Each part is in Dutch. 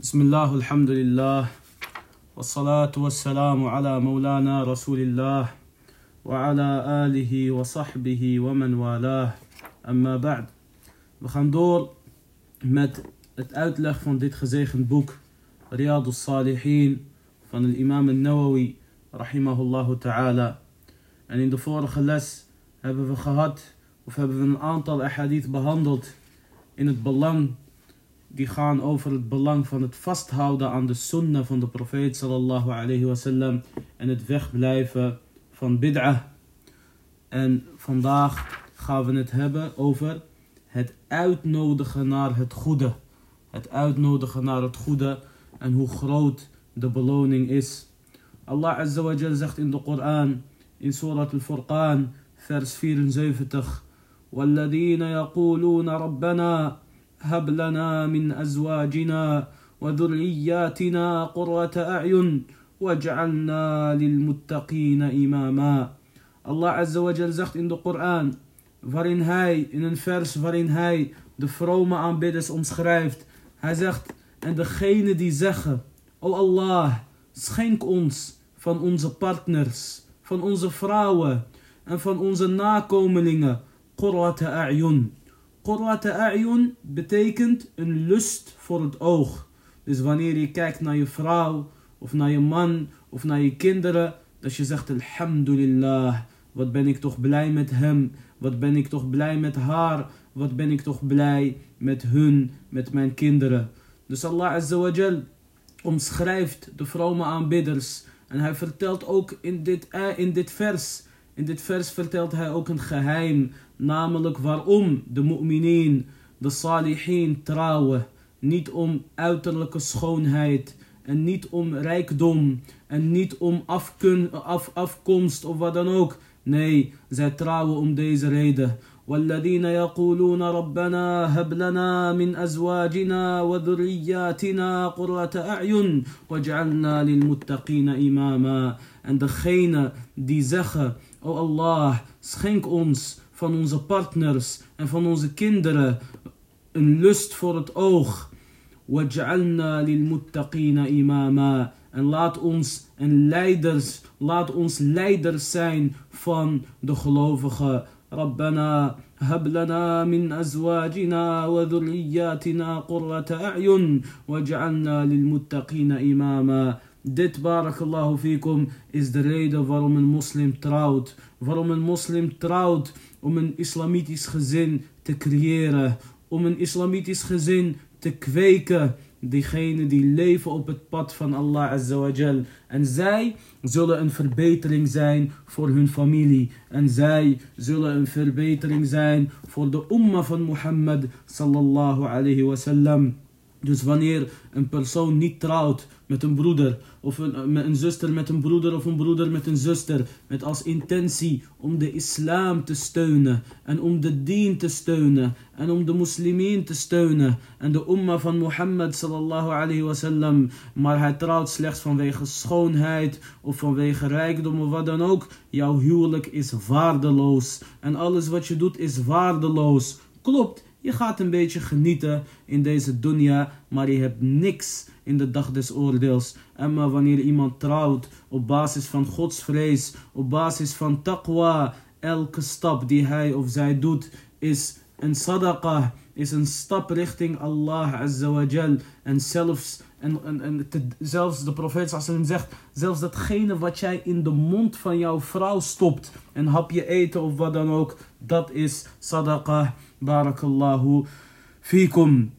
بسم الله الحمد لله والصلاة والسلام على مولانا رسول الله وعلى آله وصحبه ومن والاه أما بعد بخندور مت الأوتلاغ من ديت gezegend بوك رياض الصالحين من الإمام النووي رحمه الله تعالى أن in de vorige les hebben we gehad of hebben we een aantal ahadith behandeld in het belang die gaan over het belang van het vasthouden aan de sunnah van de profeet sallallahu alayhi wasallam en het wegblijven van bid'ah. En vandaag gaan we het hebben over het uitnodigen naar het goede. Het uitnodigen naar het goede en hoe groot de beloning is. Allah Azza wa Jal zegt in de Koran, in Surat al-Furqan, vers 74. والذين يقولون ربنا هب لنا من أزواجنا وذرياتنا قرة أعين واجعلنا للمتقين إماما Allah Azza wa Jal zegt in de Koran, waarin hij, in een vers waarin hij de vrome aanbidders omschrijft. Hij zegt, en degene die zeggen, O Allah, schenk ons van onze partners, van onze vrouwen en van onze nakomelingen, qurrata a'yun. Qurrata a'yun betekent een lust voor het oog. Dus wanneer je kijkt naar je vrouw, of naar je man, of naar je kinderen, dat je zegt, alhamdulillah, wat ben ik toch blij met hem, wat ben ik toch blij met haar, wat ben ik toch blij met hun, met mijn kinderen. Dus Allah Azza wa Jal omschrijft de vrome aanbidders. En hij vertelt ook in dit, in dit vers, in dit vers vertelt hij ook een geheim. Namelijk waarom de mu'minin, de salihin trouwen. Niet om uiterlijke schoonheid. En niet om rijkdom. En niet om afkun, af, afkomst of wat dan ook. Nee, zij trouwen om deze reden. والذين يقولون ربنا هب لنا من أزواجنا وذرياتنا قرة أعين واجعلنا للمتقين إماما En degene die zeggen, O Allah, schenk ons van onze partners en van onze kinderen een lust voor het oog. وَجْعَلْنَا لِلْمُتَّقِينَ إِمَامًا En laat ons, en leiders, laat ons leiders zijn van de gelovigen. ربنا هب لنا من أزواجنا وذرياتنا قرة أعين واجعلنا للمتقين إماما Dit, barakallahu fikum, is de reden waarom een moslim trouwt. Waarom een moslim trouwt om een islamitisch gezin te creëren. Om een islamitisch gezin te kweken. Diegenen die leven op het pad van Allah Azza wa Jal. En zij zullen een verbetering zijn voor hun familie. En zij zullen een verbetering zijn voor de umma van Muhammad sallallahu alayhi wa sallam. Dus wanneer een persoon niet trouwt met een broeder, of een, met een zuster met een broeder, of een broeder met een zuster, met als intentie om de islam te steunen, en om de dien te steunen, en om de moslimien te steunen, en de umma van Mohammed sallallahu alayhi wasallam, maar hij trouwt slechts vanwege schoonheid, of vanwege rijkdom, of wat dan ook, jouw huwelijk is waardeloos, en alles wat je doet is waardeloos. Klopt, je gaat een beetje genieten in deze dunya, maar je hebt niks in de dag des oordeels. En maar wanneer iemand trouwt op basis van godsvrees, op basis van taqwa, elke stap die hij of zij doet is een sadaqah, is een stap richting Allah Azza wa Jal. En zelfs, en, en, en zelfs de profeet zegt, zelfs datgene wat jij in de mond van jouw vrouw stopt, een hapje eten of wat dan ook, dat is sadaqah. Barakallahu fikum.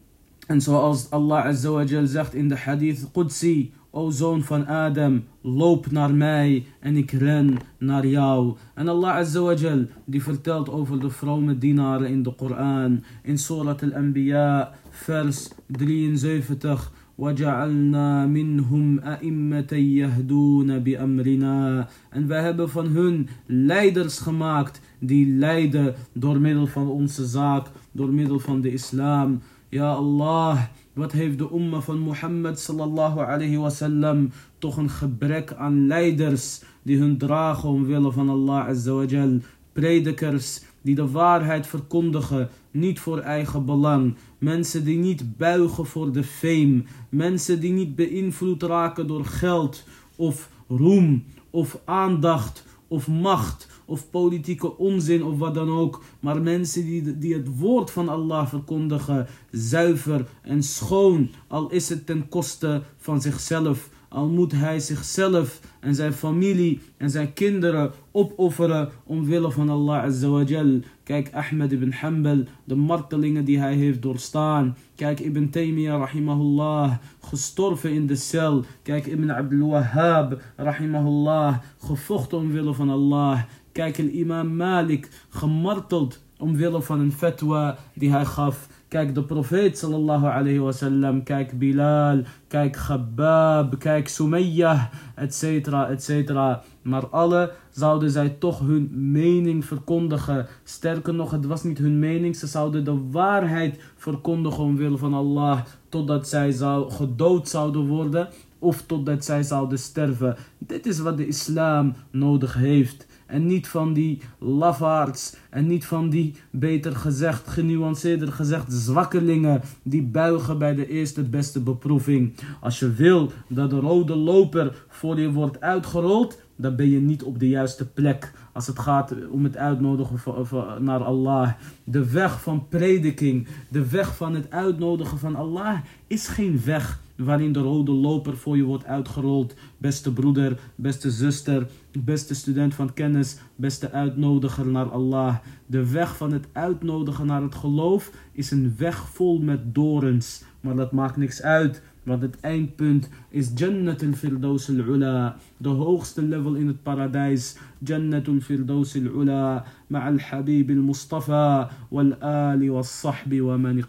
En zoals Allah Azza wa Jal zegt in de hadith Qudsi, O zoon van Adam, loop naar mij en ik ren naar jou. En Allah Azza wa Jal, die vertelt over de vrome dienaren in de Koran. In Surat al-Anbiya, vers 73. وَجَعَلْنَا مِنْهُمْ أَئِمَّةً يَهْدُونَ بِأَمْرِنَا En wij hebben van hun leiders gemaakt die leiden door middel van onze zaak, door middel van de islam. Ja Allah, wat heeft de umma van Mohammed sallallahu alayhi wasallam toch een gebrek aan leiders die hun dragen omwille van Allah azza wa jal. Predikers die de waarheid verkondigen, niet voor eigen belang, Mensen die niet buigen voor de fame. Mensen die niet beïnvloed raken door geld of roem of aandacht of macht of politieke onzin of wat dan ook. Maar mensen die, die het woord van Allah verkondigen, zuiver en schoon, al is het ten koste van zichzelf. Al moet hij zichzelf en zijn familie en zijn kinderen opofferen omwille van Allah Azawajal. Kijk Ahmed ibn Hanbal, de martelingen die hij heeft doorstaan. Kijk Ibn Taymiyyah rahimahullah, gestorven in de cel. Kijk Ibn Abdul Wahhab rahimahullah, gevochten omwille van Allah. Kijk imam Malik, gemarteld omwille van een fatwa die hij gaf. Kijk de profeet sallallahu alayhi wasallam. Kijk Bilal. Kijk Khabbab. Kijk Sumayyah. Etcetera, etcetera. Maar alle zouden zij toch hun mening verkondigen. Sterker nog, het was niet hun mening. Ze zouden de waarheid verkondigen omwille van Allah. Totdat zij zou, gedood zouden worden. Of totdat zij zouden sterven. Dit is wat de islam nodig heeft. En niet van die lafaards. En niet van die, beter gezegd, genuanceerder gezegd, zwakkelingen. Die buigen bij de eerste beste beproeving. Als je wil dat de rode loper voor je wordt uitgerold. Dan ben je niet op de juiste plek. Als het gaat om het uitnodigen naar Allah. De weg van prediking. De weg van het uitnodigen van Allah is geen weg waarin de rode loper voor je wordt uitgerold. Beste broeder, beste zuster, beste student van kennis, beste uitnodiger naar Allah. De weg van het uitnodigen naar het geloof is een weg vol met dorens. Maar dat maakt niks uit. Want het eindpunt is Jannatul Firdaus al-Ula. De hoogste level in het paradijs. Jannatul Firdaus al-Ula. Ma'al Habib al-Mustafa. Wal Ali wal sahbi wa man.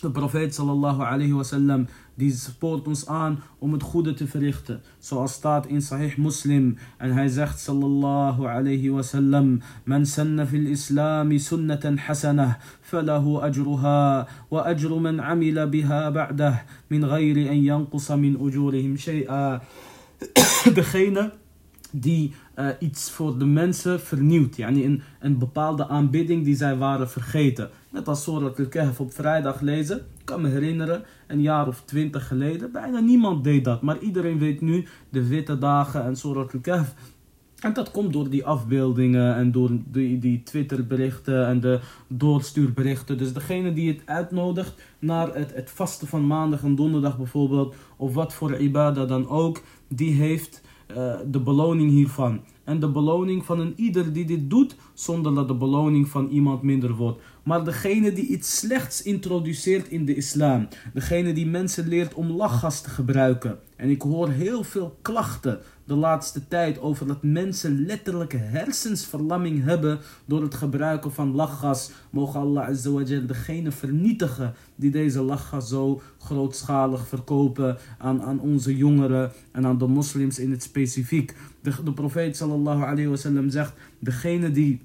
De profeet sallallahu alayhi wa sallam die spoort ons aan om het goede te verrichten. Zoals staat in Sahih Muslim. En hij zegt sallallahu alayhi wa sallam. Man sanna fil islami sunnatan hasanah. Falahu ajruha. Wa ajru man amila biha ba'dah. Min ghayri an yanqusa min ujurihim shay'a. Degene die uh, iets voor de mensen vernieuwt. Yani een, een bepaalde aanbidding die zij waren vergeten. Net als Surat al-Kahf op vrijdag lezen. Ik kan me herinneren, een jaar of twintig geleden. Bijna niemand deed dat. Maar iedereen weet nu de witte dagen en Surat al-Kahf. En dat komt door die afbeeldingen en door die, die Twitterberichten en de doorstuurberichten. Dus degene die het uitnodigt naar het, het vasten van maandag en donderdag bijvoorbeeld, of wat voor ibadah dan ook, die heeft uh, de beloning hiervan. En de beloning van een ieder die dit doet, zonder dat de beloning van iemand minder wordt. Maar degene die iets slechts introduceert in de islam, degene die mensen leert om lachgas te gebruiken. En ik hoor heel veel klachten de laatste tijd over dat mensen letterlijke hersensverlamming hebben door het gebruiken van lachgas. Mogen Allah azawajal degene vernietigen die deze lachgas zo grootschalig verkopen aan, aan onze jongeren en aan de moslims in het specifiek. De, de profeet sallallahu alayhi wasallam zegt, degene die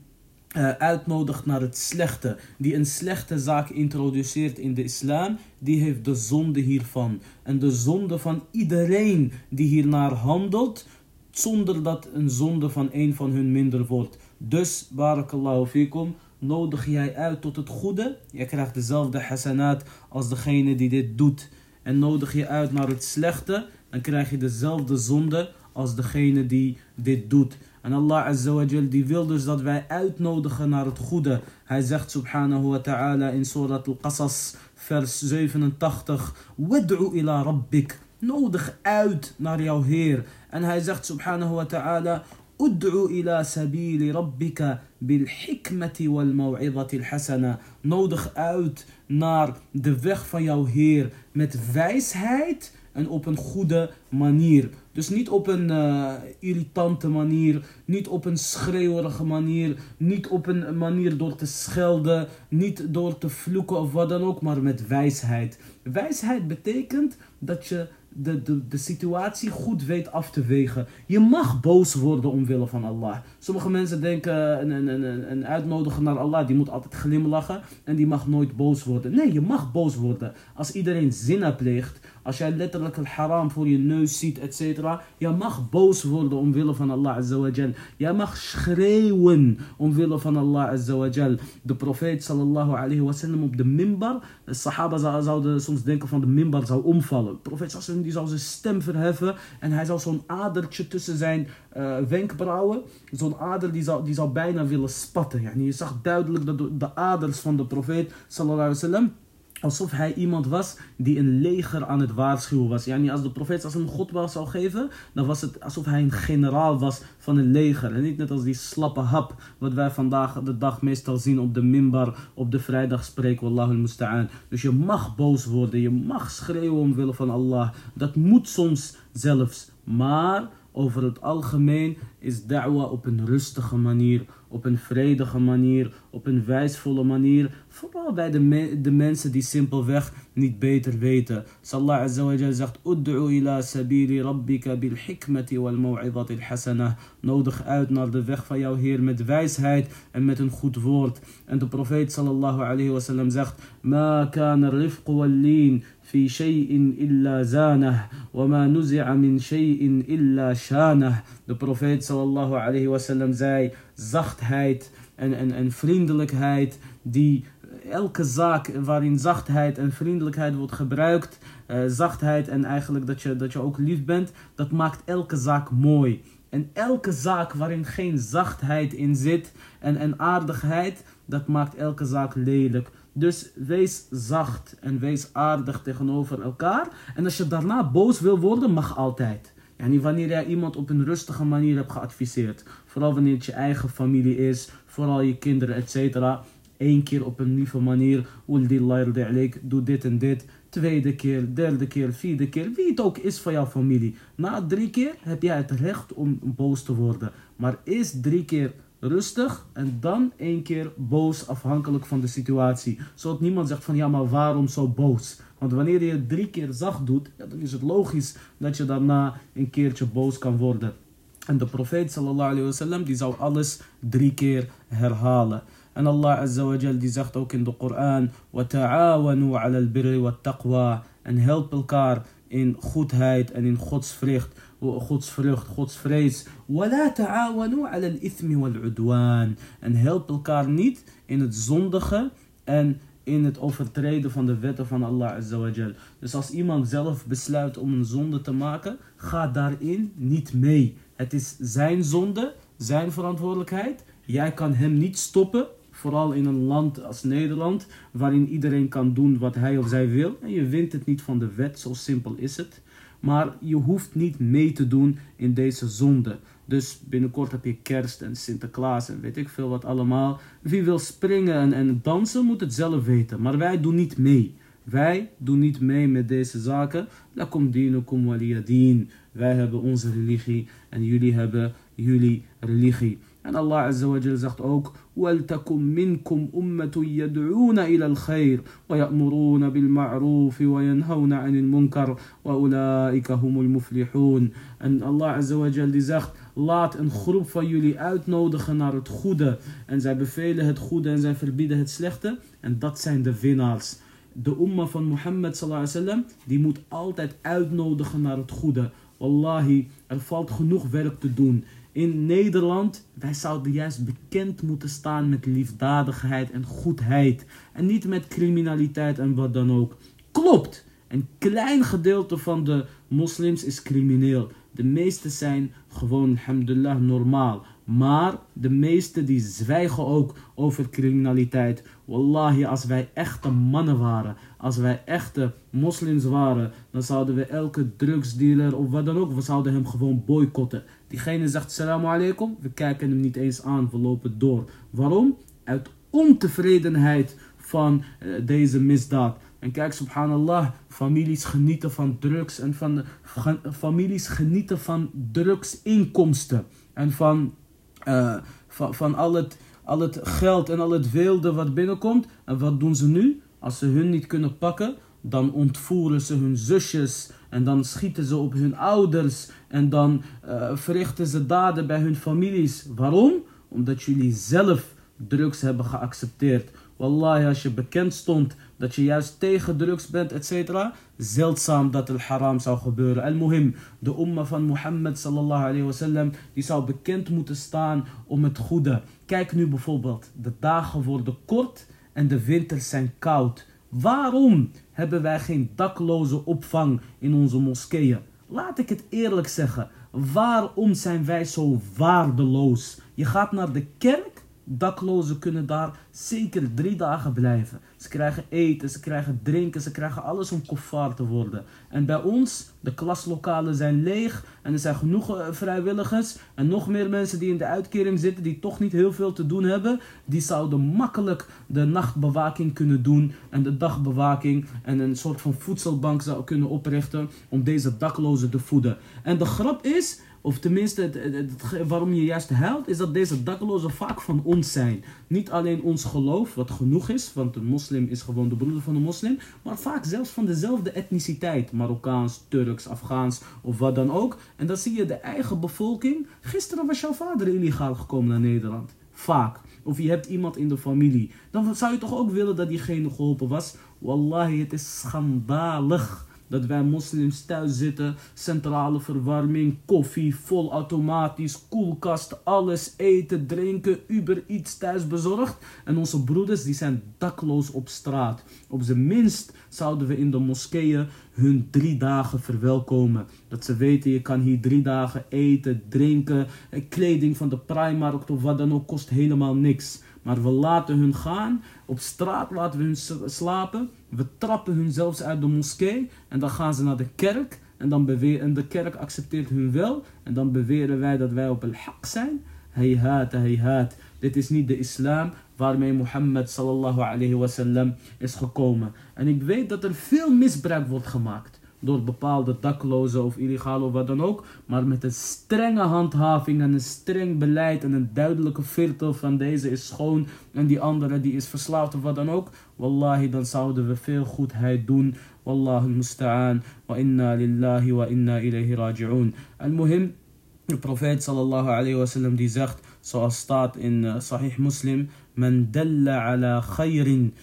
uh, uitnodigt naar het slechte, die een slechte zaak introduceert in de islam, die heeft de zonde hiervan. En de zonde van iedereen die hiernaar handelt, zonder dat een zonde van een van hun minder wordt. Dus, barakallahu fikum, nodig jij uit tot het goede. Je krijgt dezelfde hasanat als degene die dit doet. En nodig je uit naar het slechte, dan krijg je dezelfde zonde als degene die dit doet. En Allah Azawajal die wil dus dat wij uitnodigen naar het goede. Hij zegt subhanahu wa ta'ala in Surat al-Qasas vers 87. Wad'u ila rabbik. Nodig uit naar jouw Heer. En hij zegt subhanahu wa ta'ala. Ud'u ila sabili rabbika bil hikmati wal maw'idati al-hasana. Nodig uit naar de weg van jouw Heer met wijsheid en op een goede manier. Dus niet op een uh, irritante manier, niet op een schreeuwerige manier, niet op een manier door te schelden, niet door te vloeken of wat dan ook, maar met wijsheid. Wijsheid betekent dat je de, de, de situatie goed weet af te wegen. Je mag boos worden omwille van Allah. Sommige mensen denken een, een, een, een uitnodiger naar Allah, die moet altijd glimlachen en die mag nooit boos worden. Nee, je mag boos worden. Als iedereen zina pleegt, als jij letterlijk het haram voor je neus ziet, et cetera. Je mag boos worden omwille van Allah azawajal. Jij mag schreeuwen omwille van Allah azawajal. De profeet sallallahu alayhi wasallam op de mimbar. De sahaba zouden soms denken van de mimbar zou omvallen. De profeet sallallahu die zou zijn stem verheffen. En hij zou zo'n adertje tussen zijn uh, wenkbrauwen. Zo'n ader die zou, die zou bijna willen spatten. Yani je zag duidelijk dat de aders van de profeet sallallahu alayhi wasallam alsof hij iemand was die een leger aan het waarschuwen was. Yani als de profeet als een godbaar zou geven, dan was het alsof hij een generaal was van een leger. En niet net als die slappe hap, wat wij vandaag de dag meestal zien op de minbar, op de vrijdag spreken, wallahu musta'an. Dus je mag boos worden, je mag schreeuwen omwille van Allah. Dat moet soms zelfs. Maar over het algemeen is da'wa op een rustige manier, op een vredige manier, op een wijsvolle manier. Vooral bij de, de mensen die simpelweg niet beter weten. Sallallahu azza wa jalla zegt: Ud'u ila sabiri rabbika bil hikmati wal maw'idati al hasanah. Nodig uit naar de weg van jouw Heer met wijsheid en met een goed woord. En de profeet sallallahu alayhi wa sallam zegt: Ma kana rifq wal في شيء إلا زانه وما نزع من شيء إلا شانه De profeet sallallahu alayhi wasallam zei zachtheid en, en, en vriendelijkheid die elke zaak waarin zachtheid en vriendelijkheid wordt gebruikt, uh, zachtheid en eigenlijk dat je, dat je ook lief bent, dat maakt elke zaak mooi. En elke zaak waarin geen zachtheid in zit en, en aardigheid, dat maakt elke zaak lelijk. Dus wees zacht en wees aardig tegenover elkaar. En als je daarna boos wil worden, mag altijd. niet wanneer jij iemand op een rustige manier hebt geadviseerd. Vooral wanneer het je eigen familie is. Vooral je kinderen, etc. Eén keer op een lieve manier. Doe dit en dit. Tweede keer, derde keer, vierde keer. Wie het ook is van jouw familie. Na drie keer heb jij het recht om boos te worden. Maar eerst drie keer rustig en dan één keer boos afhankelijk van de situatie. Zodat niemand zegt van ja, maar waarom zo boos? Want wanneer je het drie keer zacht doet, ja, dan is het logisch dat je daarna een keertje boos kan worden. En de profeet sallallahu wasallam die zou alles drie keer herhalen. En Allah azza wa jal die zegt ook in de Koran: "Wa ta'awanu 'ala al-birri wat-taqwa" en help elkaar in goedheid en in godsvrucht. godsvrucht, godsvrees. وَلَا تَعَاوَنُوا عَلَى الْإِثْمِ وَالْعُدْوَانِ En help elkaar niet in het zondige en in het overtreden van de wetten van Allah Azza Dus als iemand zelf besluit om een zonde te maken, ga daarin niet mee. Het is zijn zonde, zijn verantwoordelijkheid. Jij kan hem niet stoppen Vooral in een land als Nederland, waarin iedereen kan doen wat hij of zij wil. En je wint het niet van de wet, zo simpel is het. Maar je hoeft niet mee te doen in deze zonde. Dus binnenkort heb je kerst en Sinterklaas en weet ik veel wat allemaal. Wie wil springen en, en dansen moet het zelf weten. Maar wij doen niet mee. Wij doen niet mee met deze zaken. Lakum dinukum waliyadin. Wij hebben onze religie en jullie hebben jullie religie. En Allah Azza zegt ook: وَلْتَكُمْ مِنْكُمْ أُمَّةٌ يَدْعُونَ إِلَى الْخَيْرِ وَيَأْمُرُونَ بِالْمَعْرُوفِ وَيَنْهَوْنَ عَنِ الْمُنْكَرِ وَأُولَٰئِكَ هُمُ الْمُفْلِحُونَ Azza wa Jal die zegt: Laat een groep van jullie uitnodigen naar het goede. En zij bevelen het goede en zij verbieden het slechte. En dat zijn de winnaars. De umma van Mohammed sallallahu alaihi wasallam, die moet altijd uitnodigen naar het goede. Wallahi, er valt genoeg werk te doen in Nederland, wij zouden juist bekend moeten staan met liefdadigheid en goedheid. En niet met criminaliteit en wat dan ook. Klopt, een klein gedeelte van de moslims is crimineel. De meeste zijn gewoon, alhamdulillah, normaal. Maar de meeste die zwijgen ook over criminaliteit. Wallahi, als wij echte mannen waren, als wij echte moslims waren, dan zouden we elke drugsdealer of wat dan ook, we zouden hem gewoon boycotten. Diegene zegt salamu alaikum, we kijken hem niet eens aan, we lopen door. Waarom? Uit ontevredenheid van uh, deze misdaad. En kijk, subhanallah, families genieten van drugs en van, van families genieten van drugsinkomsten. En van, uh, van, van al, het, al het geld en al het weelde wat binnenkomt. En wat doen ze nu? Als ze hun niet kunnen pakken, dan ontvoeren ze hun zusjes en dan schieten ze op hun ouders en dan uh, verrichten ze daden bij hun families. Waarom? Omdat jullie zelf drugs hebben geaccepteerd. Wallahi, als je bekend stond dat je juist tegen drugs bent, etc. Zeldzaam dat het haram zou gebeuren. Al-Muhim, de umma van Mohammed sallallahu alayhi wasallam, die zou bekend moeten staan om het goede. Kijk nu bijvoorbeeld, de dagen worden kort en de winters zijn koud. Waarom hebben wij geen dakloze opvang in onze moskeeën? Laat ik het eerlijk zeggen. Waarom zijn wij zo waardeloos? Je gaat naar de kerk Daklozen kunnen daar zeker drie dagen blijven. Ze krijgen eten, ze krijgen drinken, ze krijgen alles om kofar te worden. En bij ons, de klaslokalen zijn leeg en er zijn genoeg eh, vrijwilligers en nog meer mensen die in de uitkering zitten die toch niet heel veel te doen hebben. Die zouden makkelijk de nachtbewaking kunnen doen en de dagbewaking en een soort van voedselbank zou kunnen oprichten om deze daklozen te voeden. En de grap is, of tenminste, waarom je juist huilt, is dat deze daklozen vaak van ons zijn. Niet alleen ons geloof, wat genoeg is, want een moslim is gewoon de broeder van een moslim, maar vaak zelfs van dezelfde etniciteit. Marokkaans, Turks, Afghaans of wat dan ook. En dan zie je de eigen bevolking. Gisteren was jouw vader illegaal gekomen naar Nederland. Vaak. Of je hebt iemand in de familie. Dan zou je toch ook willen dat diegene geholpen was. Wallahi, het is schandalig dat wij moslims thuis zitten, centrale verwarming, koffie, vol automatisch, koelkast, alles eten, drinken, Uber iets thuis bezorgd. En onze broeders die zijn dakloos op straat. Op zijn minst zouden we in de moskeeën hun drie dagen verwelkomen. Dat ze weten, je kan hier drie dagen eten, drinken, kleding van de Primark of wat dan ook kost helemaal niks. Maar we laten hun gaan. Op straat laten we hun slapen. We trappen hun zelfs uit de moskee. En dan gaan ze naar de kerk. En, dan beweren, en de kerk accepteert hun wel. En dan beweren wij dat wij op al-haq zijn. Hayhat, hayhat. Dit is niet de islam waarmee Mohammed sallallahu alayhi wasallam is gekomen. En ik weet dat er veel misbruik wordt gemaakt door bepaalde daklozen of illegale of wat dan ook. Maar met een strenge handhaving en een streng beleid en een duidelijke filter van deze is schoon en die andere die is verslaafd of wat dan ook. Wallahi, dan zouden we veel goedheid doen. Wallahu musta'an. Wa inna lillahi wa inna ilayhi raji'un. Al-muhim, de profeet sallallahu alayhi wa sallam die zegt, zoals staat in uh, Sahih Muslim, Men dalla ala khayrin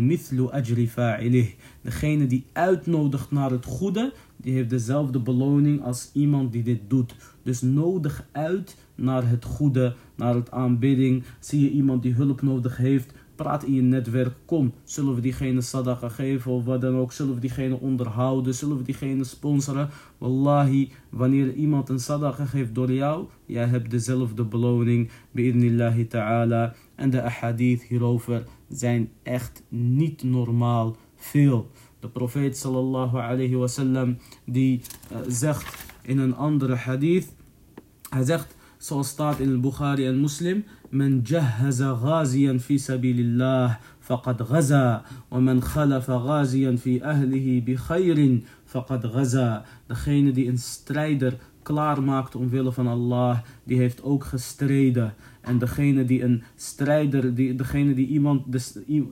mithlu ajri. Degene die uitnodigt naar het goede, die heeft dezelfde beloning als iemand die dit doet. Dus nodig uit naar het goede, naar het aanbidding. Zie je iemand die hulp nodig heeft, praat in je netwerk. Kom, zullen we diegene sadaqa geven of wat dan ook. Zullen we diegene onderhouden, zullen we diegene sponsoren. Wallahi, wanneer iemand een sadaqa geeft door jou, jij hebt dezelfde beloning. Bi'idnillahi ta'ala. En de ahadith hierover zijn echt niet normaal veel. De profeet sallallahu alayhi wasallam die uh, zegt in een andere hadith. Hij zegt zoals staat in al-Bukhari en Muslim. Jahhaza ghaziyan fi sabilillah faqad ghaza. Wa men khalafa ghaziyan fi ahlihi bi khayrin faqad ghaza. Degene die een strijder klaarmaakt omwille van Allah, die heeft ook gestreden. En degene die een strijder, die, degene die iemand,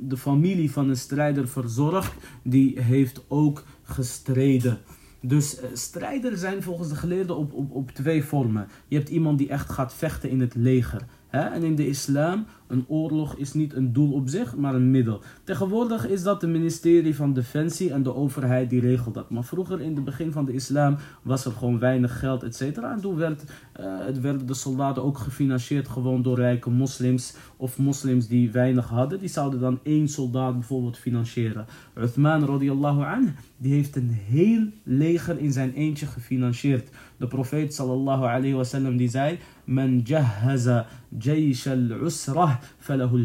de, familie van een strijder verzorgt, die heeft ook gestreden. Dus uh, strijders zijn volgens de geleerden op, op, op twee vormen. Je hebt iemand die echt gaat vechten in het leger. En in de islam, een oorlog is niet een doel op zich, maar een middel. Tegenwoordig is dat het ministerie van Defensie en de overheid die regelt dat. Maar vroeger in het begin van de islam was er gewoon weinig geld, et cetera. En toen werd, uh, het werden de soldaten ook gefinancierd gewoon door rijke moslims of moslims die weinig hadden. Die zouden dan één soldaat bijvoorbeeld financieren. Uthman radiallahu anh, die heeft een heel leger in zijn eentje gefinancierd. De profeet sallallahu alayhi wasallam die zei... Men jahhaza jaysh al-usrah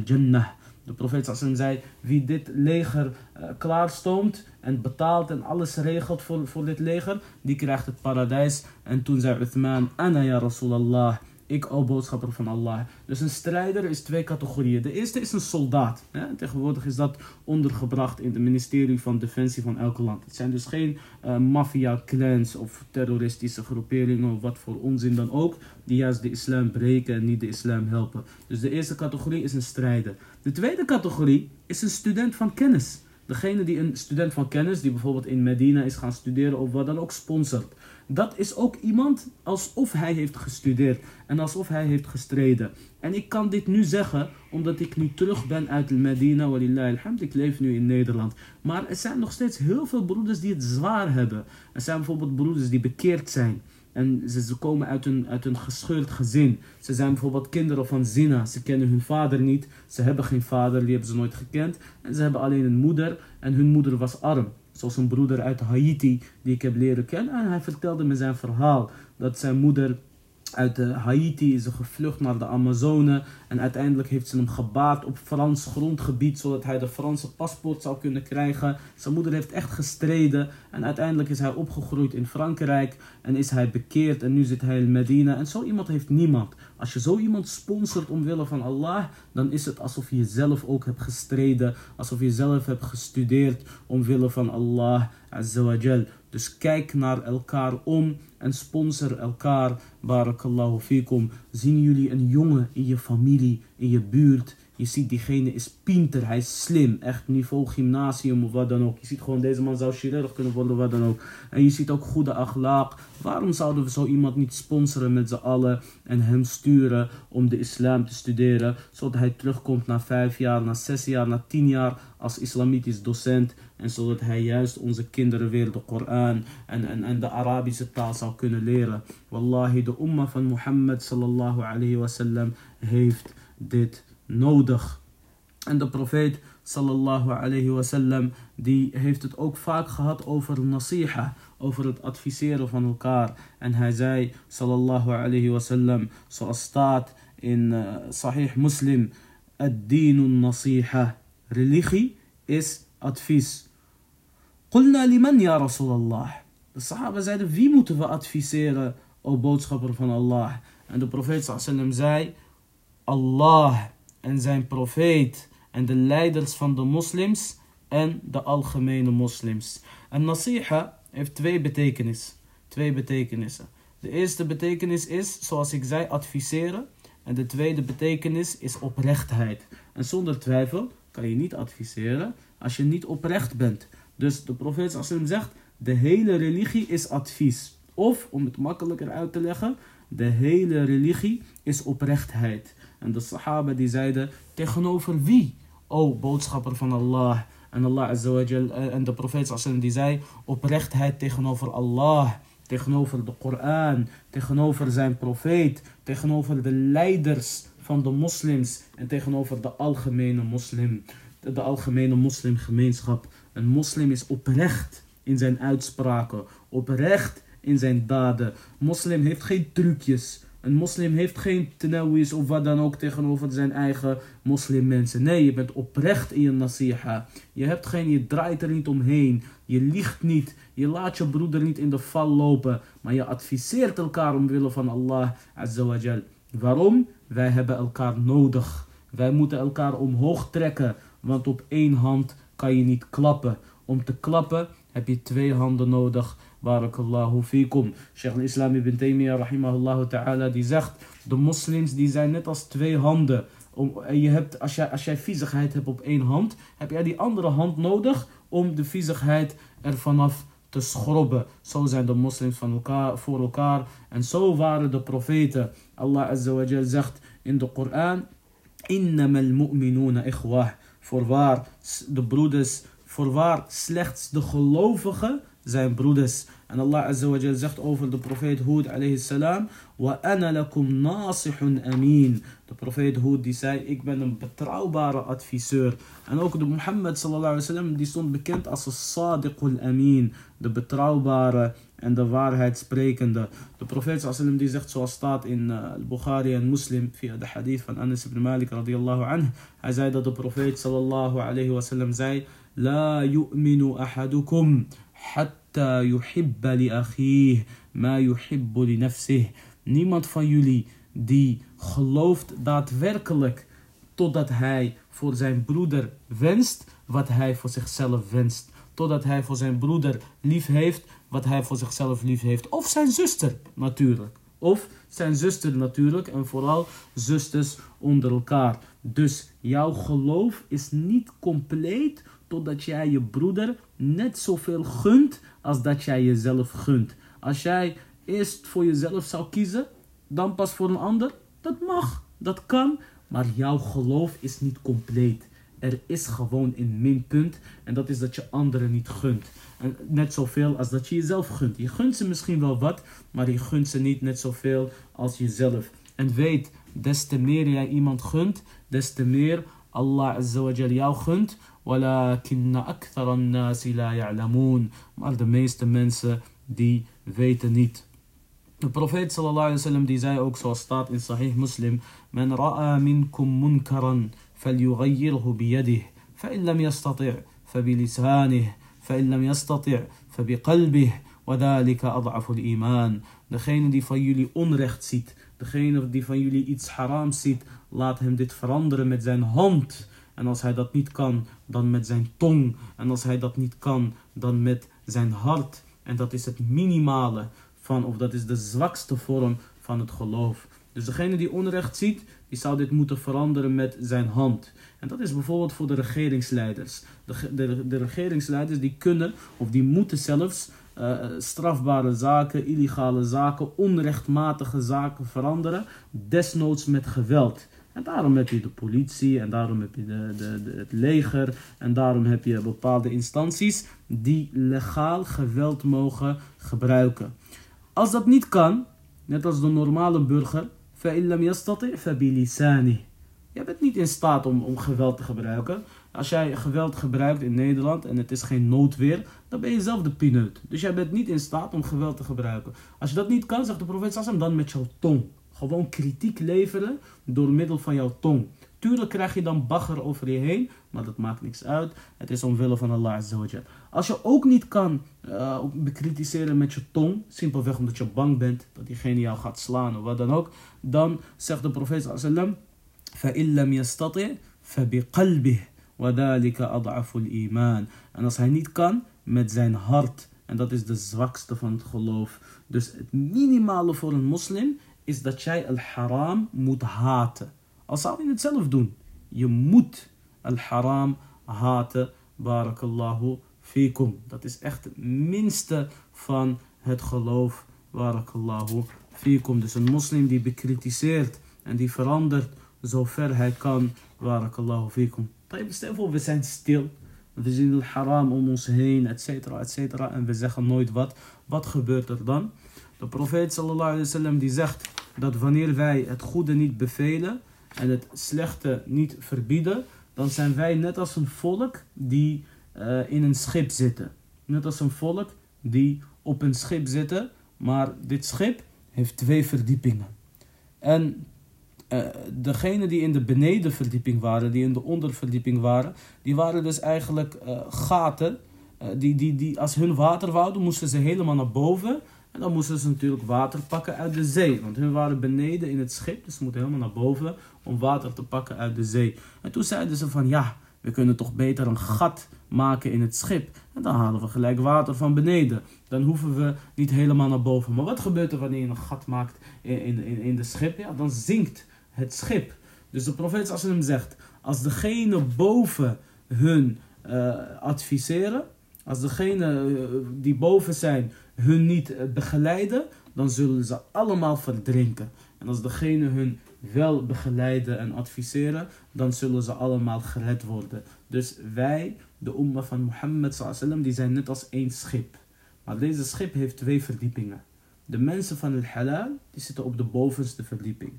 jannah. De profeet sallallahu zei... Wie dit leger uh, klaarstoomt en betaalt en alles regelt voor, voor dit leger... Die krijgt het paradijs. En toen zei Uthman... Ana ya Rasulallah ik al boodschapper van Allah. Dus een strijder is twee categorieën. De eerste is een soldaat. Hè? Tegenwoordig is dat ondergebracht in het ministerie van Defensie van elk land. Het zijn dus geen uh, maffia-clans of terroristische groeperingen of wat voor onzin dan ook. Die juist de islam breken en niet de islam helpen. Dus de eerste categorie is een strijder. De tweede categorie is een student van kennis. Degene die een student van kennis, die bijvoorbeeld in Medina is gaan studeren of wat dan ook, sponsort. Dat is ook iemand alsof hij heeft gestudeerd en alsof hij heeft gestreden. En ik kan dit nu zeggen omdat ik nu terug ben uit Medina, walillah alhamd, ik leef nu in Nederland. Maar er zijn nog steeds heel veel broeders die het zwaar hebben. Er zijn bijvoorbeeld broeders die bekeerd zijn. En ze, ze komen uit een, uit een gescheurd gezin. Ze zijn bijvoorbeeld kinderen van zina. Ze kennen hun vader niet. Ze hebben geen vader, die hebben ze nooit gekend. En ze hebben alleen een moeder. En hun moeder was arm. Zoals een broeder uit Haiti die ik heb leren kennen. En hij vertelde me zijn verhaal. Dat zijn moeder uit Haiti is ze gevlucht naar de Amazone. En uiteindelijk heeft ze hem gebaard op Frans grondgebied. Zodat hij de Franse paspoort zou kunnen krijgen. Zijn moeder heeft echt gestreden. En uiteindelijk is hij opgegroeid in Frankrijk. En is hij bekeerd. En nu zit hij in Medina. En zo iemand heeft niemand. Als je zo iemand sponsort omwille van Allah. Dan is het alsof je zelf ook hebt gestreden. Alsof je zelf hebt gestudeerd omwille van Allah. Azawajal. Dus kijk naar elkaar om en sponsor elkaar. Barakallahu fikum. Zien jullie een jongen in je familie, in je buurt. Je ziet diegene is pinter, hij is slim. Echt niveau gymnasium of wat dan ook. Je ziet gewoon deze man zou chirurg kunnen worden, wat dan ook. En je ziet ook goede akhlaaq. Waarom zouden we zo iemand niet sponsoren met z'n allen en hem sturen om de islam te studeren, zodat hij terugkomt na vijf jaar, na zes jaar, na tien jaar als islamitisch docent en zodat hij juist onze kinderen weer de Koran en, en, en de Arabische taal zou kunnen leren. Wallahi, de umma van Mohammed sallallahu alayhi wasallam heeft dit nodig. En de profeet sallallahu alayhi wasallam die heeft het ook vaak gehad over nasiha, over het adviseren van elkaar. En hij zei sallallahu alayhi wasallam zoals staat in uh, Sahih Muslim, ad-dinu nasiha, religie is advies. Qulna liman ya Rasulallah. De Sahaba zeiden, wie moeten we adviseren, o boodschapper van Allah? En de profeet sallam zei, Allah en zijn profeet en de leiders van de moslims en de algemene moslims. En nasiha heeft twee betekenissen. Twee betekenissen. De eerste betekenis is, zoals ik zei, adviseren. En de tweede betekenis is oprechtheid. En zonder twijfel kan je niet adviseren als je niet oprecht bent. Dus de profeet sallam zegt, de hele religie is advies. Of, om het makkelijker uit te leggen, de hele religie is oprechtheid. En de sahaba die zeiden, tegenover wie? O boodschapper van Allah. En Allah azawajal, eh, en de profeet sallam die zei, oprechtheid tegenover Allah. Tegenover de Koran, tegenover zijn profeet, tegenover de leiders van de moslims en tegenover de algemene moslim, de, algemene moslimgemeenschap. Een moslim is oprecht in zijn uitspraken, oprecht in zijn daden. Moslim heeft geen trucjes. Een moslim heeft geen tenawis of wat dan ook tegenover zijn eigen moslimmensen. Nee, je bent oprecht in je nasiha. Je, hebt geen, je draait er niet omheen. Je liegt niet. Je laat je broeder niet in de val lopen. Maar je adviseert elkaar omwille van Allah azawajal. Waarom? Wij hebben elkaar nodig. Wij moeten elkaar omhoog trekken. Want op één hand kan je niet klappen. Om te klappen heb je twee handen nodig. Barakallahu fikum. Sheikh al-Islam ibn Taymiyyah rahimahullah ta'ala die zegt. De moslims die zijn net als twee handen. Om, je hebt, als, jij, als jij viezigheid hebt op één hand, heb jij die andere hand nodig om de viezigheid er vanaf te schrobben. Zo zijn de moslims van elkaar, voor elkaar. En zo waren de profeten. Allah Azza wa Jal zegt in de Koran. Innamal mu'minuna ikhwah. Voorwaar, de broeders, voorwaar slechts de gelovigen zijn broeders. En Allah Azza wa Jal zegt over de profeet Hud alayhi salam. Ana lakum nasihun amin. De profeet Hud die zei, ik ben een betrouwbare adviseur. En ook de Mohammed sallallahu alayhi wa sallam, die stond bekend als sadiqul amin. De betrouwbare en de waarheid sprekende. De profeet sallam die zegt zoals staat in uh, Bukhari en Muslim via de hadith van Anas ibn Malik radiyallahu anhu. Hij zei dat de profeet sallallahu alayhi wa sallam zei, La yu'minu ahadukum Niemand van jullie die gelooft daadwerkelijk totdat hij voor zijn broeder wenst wat hij voor zichzelf wenst. Totdat hij voor zijn broeder lief heeft wat hij voor zichzelf lief heeft. Of zijn zuster natuurlijk. Of zijn zuster natuurlijk. En vooral zusters onder elkaar. Dus jouw geloof is niet compleet totdat jij je broeder net zoveel gunt als dat jij jezelf gunt. Als jij eerst voor jezelf zou kiezen, dan pas voor een ander, dat mag, dat kan, maar jouw geloof is niet compleet. Er is gewoon een minpunt en dat is dat je anderen niet gunt. En net zoveel als dat je jezelf gunt. Je gunt ze misschien wel wat, maar je gunt ze niet net zoveel als jezelf. En weet, des te meer jij iemand gunt, des te meer Allah Azawajal jou gunt. ولكن أكثر الناس لا يعلمون maar de meeste mensen die weten niet. De profeet sallallahu alayhi wa sallam die zei ook zoals staat in Sahih Muslim: "Men ra'a minkum munkaran falyughayyirhu bi biyadih. fa in lam yastati' fa bi lisanihi, fa in lam yastati' fa bi qalbihi, wa dhalika ad'afu al-iman." Degene die van jullie onrecht ziet, degene die van jullie iets haram ziet, laat hem dit veranderen met zijn hand. En als hij dat niet kan, dan met zijn tong. En als hij dat niet kan, dan met zijn hart. En dat is het minimale van, of dat is de zwakste vorm van het geloof. Dus degene die onrecht ziet, die zou dit moeten veranderen met zijn hand. En dat is bijvoorbeeld voor de regeringsleiders. De, de, de regeringsleiders die kunnen, of die moeten zelfs uh, strafbare zaken, illegale zaken, onrechtmatige zaken veranderen, desnoods met geweld. En daarom heb je de politie en daarom heb je de, de, de, het leger en daarom heb je bepaalde instanties die legaal geweld mogen gebruiken. Als dat niet kan, net als de normale burger, فَإِن لَمْ يَسْتَطِعْ فَبِلِسَانِهِ Je bent niet in staat om, om geweld te gebruiken. Als jij geweld gebruikt in Nederland en het is geen noodweer, dan ben je zelf de pineut. Dus jij bent niet in staat om geweld te gebruiken. Als je dat niet kan, zegt de profeet Sassam, dan met jouw tong. Gewoon kritiek leveren door middel van jouw tong. Tuurlijk krijg je dan bagger over je heen, maar dat maakt niks uit. Het is omwille van Allah Azzawajal. Als je ook niet kan uh, bekritiseren met je tong, simpelweg omdat je bang bent dat diegene jou gaat slaan of wat dan ook, dan zegt de profeet sallam, فَإِن لَمْ يَسْتَطِعْ فَبِقَلْبِهِ Wadalika ad'aful iman. En als hij niet kan, met zijn hart. En dat is de zwakste van het geloof. Dus het minimale voor een moslim is dat jij al-haram moet haten. Al zou je het zelf doen. Je moet al-haram haten. Barakallahu fikum. Dat is echt het minste van het geloof. Barakallahu fikum. Dus een moslim die bekritiseert en die verandert zover hij kan. Barakallahu fikum. Stel voor, we zijn stil. We zien het haram om ons heen, et cetera, et cetera. En we zeggen nooit wat. Wat gebeurt er dan? De profeet sallallahu alayhi die zegt dat wanneer wij het goede niet bevelen en het slechte niet verbieden, dan zijn wij net als een volk die uh, in een schip zitten. Net als een volk die op een schip zitten, maar dit schip heeft twee verdiepingen. En uh, degenen die in de benedenverdieping waren, die in de onderverdieping waren, die waren dus eigenlijk uh, gaten. die, die, die, als hun water wouden, moesten ze helemaal naar boven. En dan moesten ze natuurlijk water pakken uit de zee. Want hun waren beneden in het schip, dus ze moeten helemaal naar boven om water te pakken uit de zee. En toen zeiden ze van ja, we kunnen toch beter een gat maken in het schip. En dan halen we gelijk water van beneden. Dan hoeven we niet helemaal naar boven. Maar wat gebeurt er wanneer je een gat maakt in, in, in de schip? Ja, dan zinkt het schip. Dus de profeet hem zegt, als degene boven hun uh, adviseren, als degene uh, die boven zijn hun niet uh, begeleiden, dan zullen ze allemaal verdrinken. En als degene hun wel begeleiden en adviseren, dan zullen ze allemaal gered worden. Dus wij, de umma van Mohammed die zijn net als één schip. Maar deze schip heeft twee verdiepingen. De mensen van het halal, die zitten op de bovenste verdieping.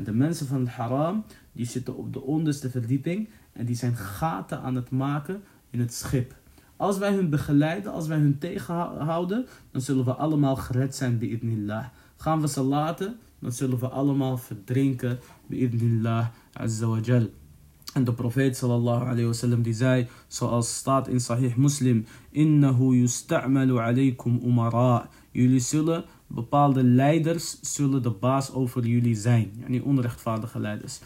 En de mensen van het haram, die zitten op de onderste verdieping. En die zijn gaten aan het maken in het schip. Als wij hun begeleiden, als wij hun tegenhouden, dan zullen we allemaal gered zijn bij idnillah. Gaan we ze laten, dan zullen we allemaal verdrinken wa jal. En de profeet sallallahu alayhi wa sallam die zei, zoals staat in Sahih Muslim, Innahu yusta'malu alaykum umara. Jullie zullen, Bepaalde leiders zullen de baas over jullie zijn. die onrechtvaardige leiders.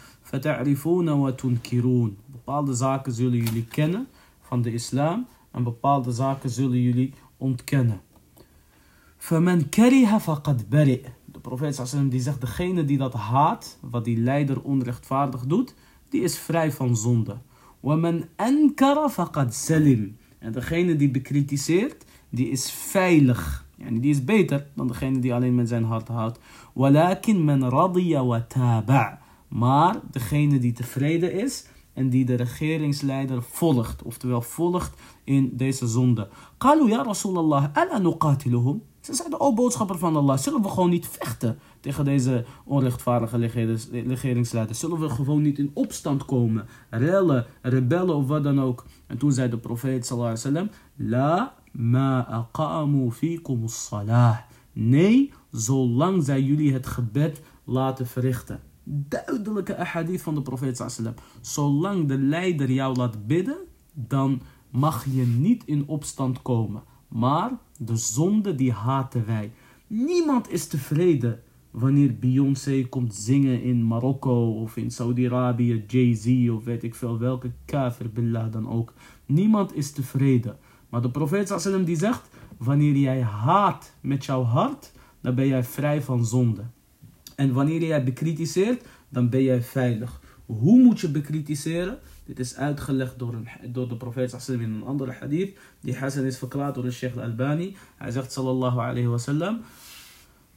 Bepaalde zaken zullen jullie kennen van de islam. En bepaalde zaken zullen jullie ontkennen. Faman. De profeet die zegt, degene die dat haat, wat die leider onrechtvaardig doet, die is vrij van zonde. Ankara faqad. En degene die bekritiseert, die is veilig. Yani die is beter dan degene die alleen met zijn hart houdt. Men radiya wa taba. Maar degene die tevreden is en die de regeringsleider volgt, oftewel volgt in deze zonde. Qalu ya Rasulallah, ala. Ze zeiden, o boodschapper van Allah, zullen we gewoon niet vechten tegen deze onrechtvaardige regeringsleiders? Zullen we gewoon niet in opstand komen? Rellen, rebellen of wat dan ook. En toen zei de profeet, sallallahu alaihi wasallam, la ma aqamu fikum salah. Nee, zolang zij jullie het gebed laten verrichten. Duidelijke ahadith van de profeet sallallahu Zolang de leider jou laat bidden, dan mag je niet in opstand komen. Maar de zonde die haten wij. Niemand is tevreden wanneer Beyoncé komt zingen in Marokko of in Saudi-Arabië, Jay-Z of weet ik veel welke kafir billah dan ook. Niemand is tevreden. Maar de profeet sallam die zegt, wanneer jij haat met jouw hart, dan ben jij vrij van zonde. En wanneer jij bekritiseert, dan ben jij veilig. Hoe moet je bekritiseren? Dit is uitgelegd door, een, door de profeet sallam in een andere hadith. Die Hassan is verklaard door de Sheikh al-Albani. Hij zegt sallallahu alayhi wa sallam.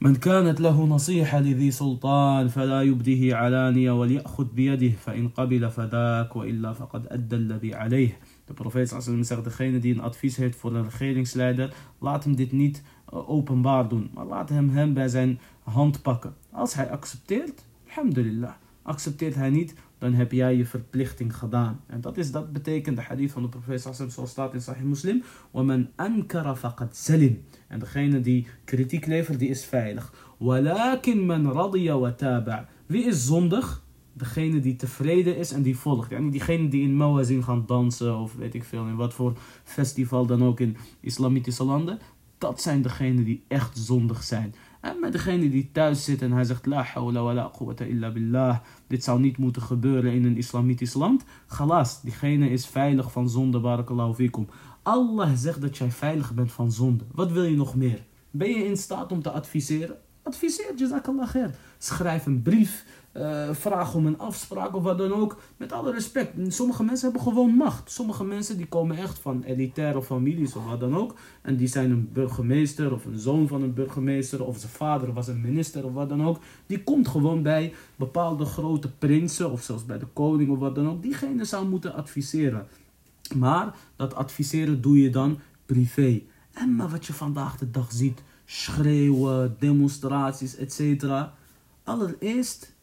من كانت له نصيحة لذي سلطان فلا يبديه علانية وليأخذ بيده فإن قبل فذاك وإلا فقد أدى الذي عليه De profeet sallam zegt, degene die een advies heeft voor een regeringsleider, laat hem dit niet uh, openbaar doen, maar laat hem hem bij zijn hand pakken. Als hij accepteert, alhamdulillah. Accepteert hij niet, dan heb jij je verplichting gedaan. En dat, is, dat betekent de hadith van de profeet sallam, zoals staat in Sahih Muslim. وَمَنْ أَنْكَرَ فَقَدْ سَلِمْ En degene die kritiek levert, die is veilig. وَلَكِنْ مَنْ رَضِيَ وَتَابَعْ Wie is zondig? Degene die tevreden is en die volgt. Ja, diegene die in Mawazin gaan dansen of weet ik veel, in wat voor festival dan ook in islamitische landen. Dat zijn degenen die echt zondig zijn. En met degene die thuis zit en hij zegt La hawla wa la quwwata illa billah. Dit zou niet moeten gebeuren in een islamitisch land. Galas, diegene is veilig van zonde, barakallahu fikum. Allah zegt dat jij veilig bent van zonde. Wat wil je nog meer? Ben je in staat om te adviseren? Adviseer, jazakallah khair. Schrijf een brief uh, vraag om een afspraak of wat dan ook. Met alle respect. Sommige mensen hebben gewoon macht. Sommige mensen die komen echt van elitaire families of wat dan ook. En die zijn een burgemeester of een zoon van een burgemeester. Of zijn vader was een minister of wat dan ook. Die komt gewoon bij bepaalde grote prinsen of zelfs bij de koning of wat dan ook. Diegene zou moeten adviseren. Maar dat adviseren doe je dan privé. En maar wat je vandaag de dag ziet. Schreeuwen, demonstraties, etc. Allereerst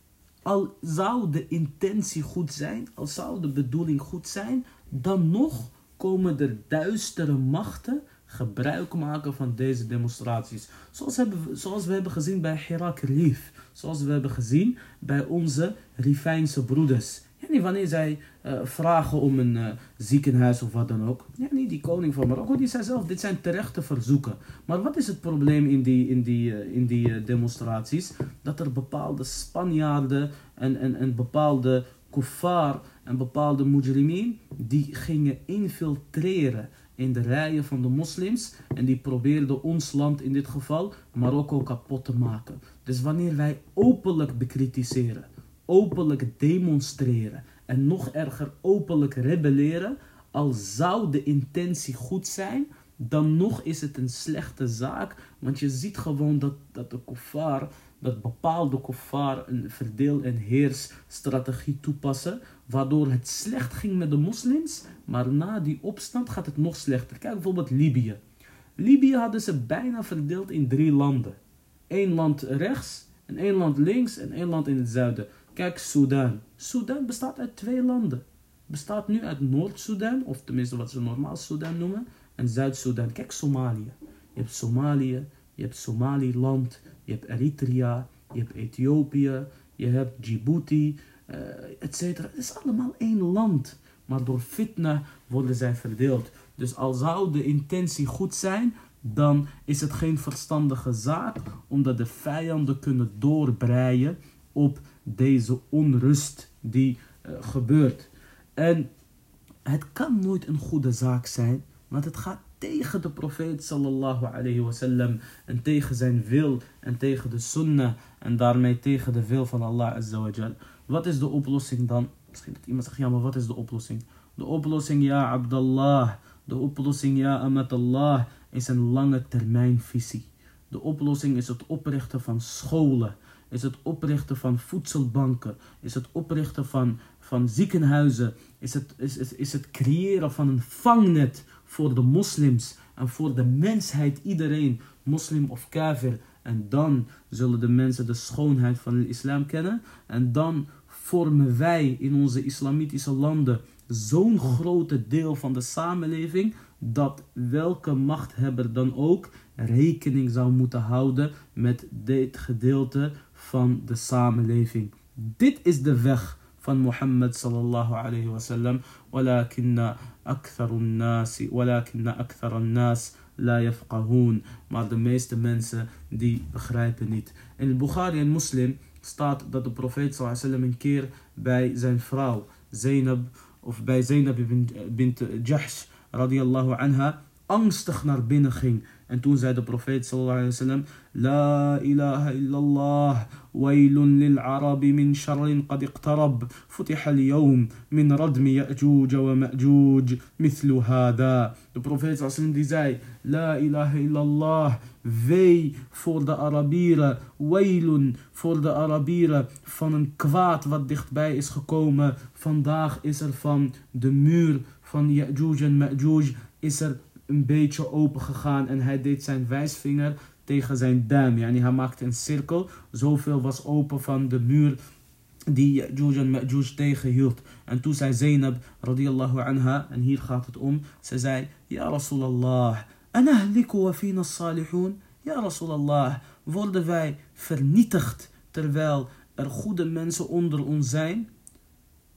al zou de intentie goed zijn, al zou de bedoeling goed zijn, dan nog komen er duistere machten gebruik maken van deze demonstraties. Zoals, hebben, zoals we hebben gezien bij Hirak Relief. Zoals we hebben gezien bij onze Rifijnse broeders. Ja, wanneer zij uh, vragen om een uh, ziekenhuis of wat dan ook. Ja, niet die koning van Marokko, die zei zelf, dit zijn terechte verzoeken. Maar wat is het probleem in die, in die, uh, in die demonstraties? Dat er bepaalde Spanjaarden en, en, en bepaalde kuffar en bepaalde mujrimin, die gingen infiltreren in de rijen van de moslims. En die probeerden ons land, in dit geval Marokko, kapot te maken. Dus wanneer wij openlijk bekritiseren openlijk demonstreren en nog erger openlijk rebelleren, al zou de intentie goed zijn, dan nog is het een slechte zaak. Want je ziet gewoon dat, dat de kofar, dat bepaalde kofar een verdeel- en heersstrategie toepassen. Waardoor het slecht ging met de moslims. Maar na die opstand gaat het nog slechter. Kijk bijvoorbeeld Libië. Libië hadden ze bijna verdeeld in drie landen. Eén land rechts, en één land links en één land in het zuiden. Kijk, Sudan. Sudan bestaat uit twee landen. Bestaat nu uit Noord-Sudan, of tenminste wat ze normaal Sudan noemen, en Zuid-Sudan. Kijk, Somalië. Je hebt Somalië, je hebt Somaliland, je hebt Eritrea, je hebt Ethiopië, je hebt Djibouti, uh, etc. Het is allemaal één land. Maar door fitna worden zij verdeeld. Dus al zou de intentie goed zijn, dan is het geen verstandige zaak, omdat de vijanden kunnen doorbreien op deze onrust die uh, gebeurt. En het kan nooit een goede zaak zijn, want het gaat tegen de profeet sallallahu alayhi wasallam en tegen zijn wil en tegen de sunnah en daarmee tegen de wil van Allah azza wa Wat is de oplossing dan? Misschien dat iemand zegt, ja maar wat is de oplossing? De oplossing, ja Abdallah. De oplossing, ja Amat Allah, is een lange termijn visie. De oplossing is het oprichten van scholen. Is het oprichten van voedselbanken. Is het oprichten van, van ziekenhuizen. Is het, is, is, is het creëren van een vangnet voor de moslims. En voor de mensheid, iedereen, moslim of kafir. En dan zullen de mensen de schoonheid van de islam kennen. En dan vormen wij in onze islamitische landen zo'n grote deel van de samenleving dat welke machthebber dan ook rekening zou moeten houden met dit gedeelte van de samenleving. Dit is de weg van Mohammed sallallahu alayhi wa sallam. Maar de meeste mensen die begrijpen niet. In het Bukhari en Muslim staat dat de profeet sallallahu alayhi wa een keer bij zijn vrouw Zainab of bij Zainab bint Jahsh radiyallahu anha angstig naar binnen ging en toen zei de profeet sallallahu alayhi wa sallam, La ilaha illallah, wailun lil arabi min sharrin qad iqtarab, futiha al-yawm min radmi ya'juj wa ma'juj, mithlu hada. De profeet sallallahu alayhi wa sallam die zei, La ilaha illallah, wee voor de Arabieren, wailun voor de Arabieren van een kwaad wat dichtbij is gekomen. Vandaag is er van de muur van Ya'juj en Ma'juj is er een beetje open gegaan en hij deed zijn wijsvinger tegen zijn duim. Yani hij maakte een cirkel. Zoveel was open van de muur die Ya'juj en Ma'juj tegenhield. En toen zei Zainab radiyallahu anha, en hier gaat het om, ze zei, Ja Rasulallah, anahliku wa fina salihun. Ja Rasulallah, worden wij vernietigd terwijl er goede mensen onder ons zijn?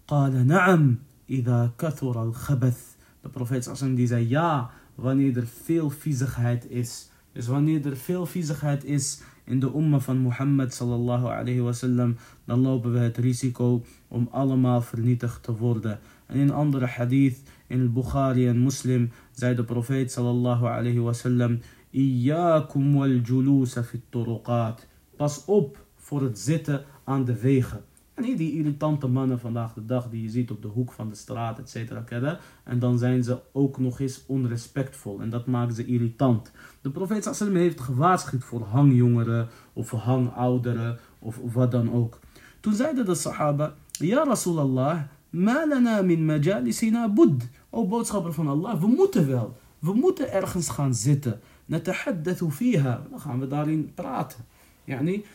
Qala na'am, idha kathura al-khabath. De profeet die zei ja, wanneer er veel viezigheid is. Dus wanneer er veel viezigheid is in de umma van Mohammed sallallahu alayhi wasallam, dan lopen we het risico om allemaal vernietigd te worden. En in andere hadith, in het Bukhari en Muslim, zei de profeet sallallahu alayhi wasallam, Iyaakum wal julusa fit turuqat. Pas op voor het zitten aan de wegen. En die irritante mannen vandaag de dag die je ziet op de hoek van de straat, et cetera. En dan zijn ze ook nog eens onrespectvol. En dat maakt ze irritant. De profeet sallam heeft gewaarschuwd voor hangjongeren of hangouderen of, of wat dan ook. Toen zeiden de sahaba, Ja Rasulallah, ma lana min majalisina bud. O boodschapper van Allah, we moeten wel. We moeten ergens gaan zitten. Natahaddathu fiha. Dan gaan we daarin praten. Yani,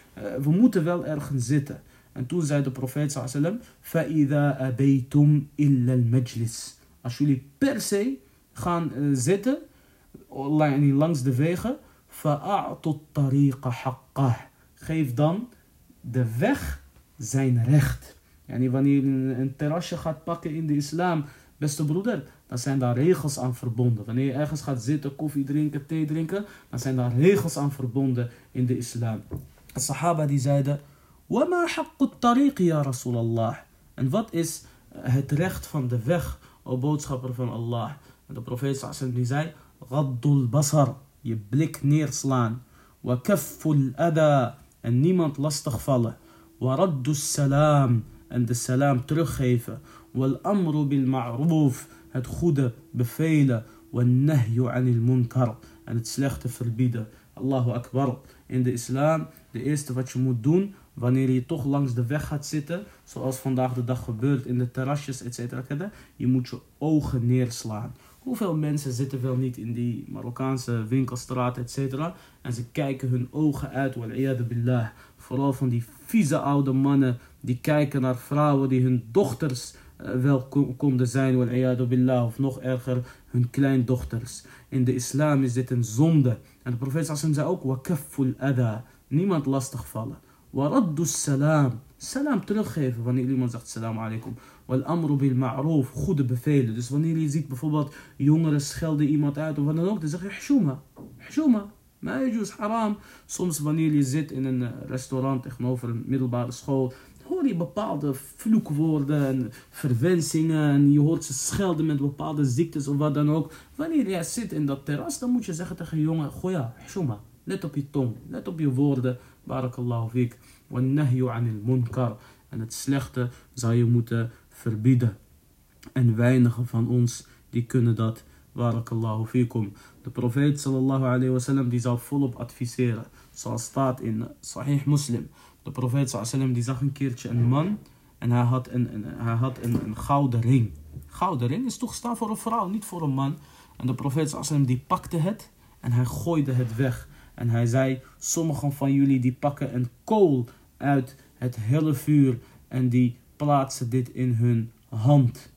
we moeten wel ergens zitten. En toen zei de profeet sallam, فَإِذَا أَبَيْتُمْ إِلَّا الْمَجْلِسِ Als jullie per se gaan uh, zitten, langs de wegen, فَأَعْطُ الطَّرِيقَ حَقَّهِ Geef dan de weg zijn recht. Yani wanneer je een, een terrasje gaat pakken in de islam, beste broeder, dan zijn daar regels aan verbonden. Wanneer je ergens gaat zitten, koffie drinken, thee drinken, dan zijn daar regels aan verbonden in de islam. De sahaba die zeiden, Wama haqqut tariq ya Rasulallah. En wat is eh, het recht van de weg, o boodschapper van Allah? En de profeet sallallahu die zei, Raddul basar, je blik neerslaan. Wa kafful ada, en niemand lastigvallen. Wa raddus salam, en de salam teruggeven. Wal amru bil ma'roof, het goede bevelen. Wa nahyu anil munkar, en het slechte verbieden. Allahu Akbar. In de islam, de eerste wat je moet doen wanneer je toch langs de weg gaat zitten, zoals vandaag de dag gebeurt in de terrasjes, etc. Je moet je ogen neerslaan. Hoeveel mensen zitten wel niet in die Marokkaanse winkelstraat, etc. En ze kijken hun ogen uit, billah. Vooral van die vieze oude mannen die kijken naar vrouwen die hun dochters uh, wel konden zijn, billah. Of nog erger, hun kleindochters. In de islam is dit een zonde. En de profeet zei ook, wakafful ada. Niemand lastigvallen. Waraddu salam. Salam teruggeven wanneer iemand zegt salam alaikum. Wal amru bil ma'roof. Goede bevelen. Dus wanneer je ziet bijvoorbeeld jongeren schelden iemand uit of wat dan ook. Dan zeg je hshuma. Hshuma. Ma is haram. Soms wanneer je zit in een restaurant tegenover een middelbare school. Hoor je bepaalde vloekwoorden en verwensingen. En je hoort ze schelden met bepaalde ziektes of wat dan ook. Wanneer jij zit in dat terras. Dan moet je zeggen tegen een jongen. Goja. Hshuma. Let op je tong. Let op je woorden. Barakallahu fik. Wannahyu anil munkar. En het slechte zou je moeten verbieden. En weinigen van ons die kunnen dat. Barakallahu fikum. De profeet sallallahu alayhi wasallam die zou volop adviseren. Zoals staat in Sahih Muslim. De profeet sallallahu alayhi die zag een keertje een man. En hij had een, hij had een, gouden ring. Gouden ring is toegestaan voor een vrouw, niet voor een man. En de profeet sallallahu die pakte het. En hij gooide het weg. En hij zei, sommigen van jullie die pakken een kool uit het hele vuur. En die plaatsen dit in hun hand.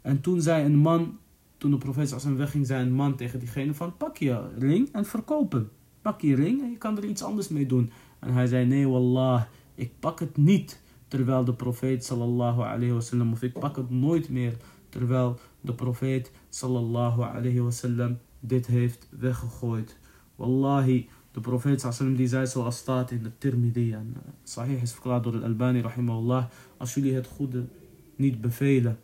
En toen zei een man, toen de profeet als hem wegging, zei een man tegen diegene van, pak je ring en verkoop hem. Pak je ring en je kan er iets anders mee doen. En hij zei, nee wallah, ik pak het niet. Terwijl de profeet sallallahu alayhi wasallam, of ik pak het nooit meer. Terwijl de profeet sallallahu alayhi wasallam dit heeft weggegooid. Wallahi, de profeet sallallahu die zei zoals staat in de Tirmidhi en uh, Sahih is verklaard door al-Albani rahimahullah. Als jullie het goede niet bevelen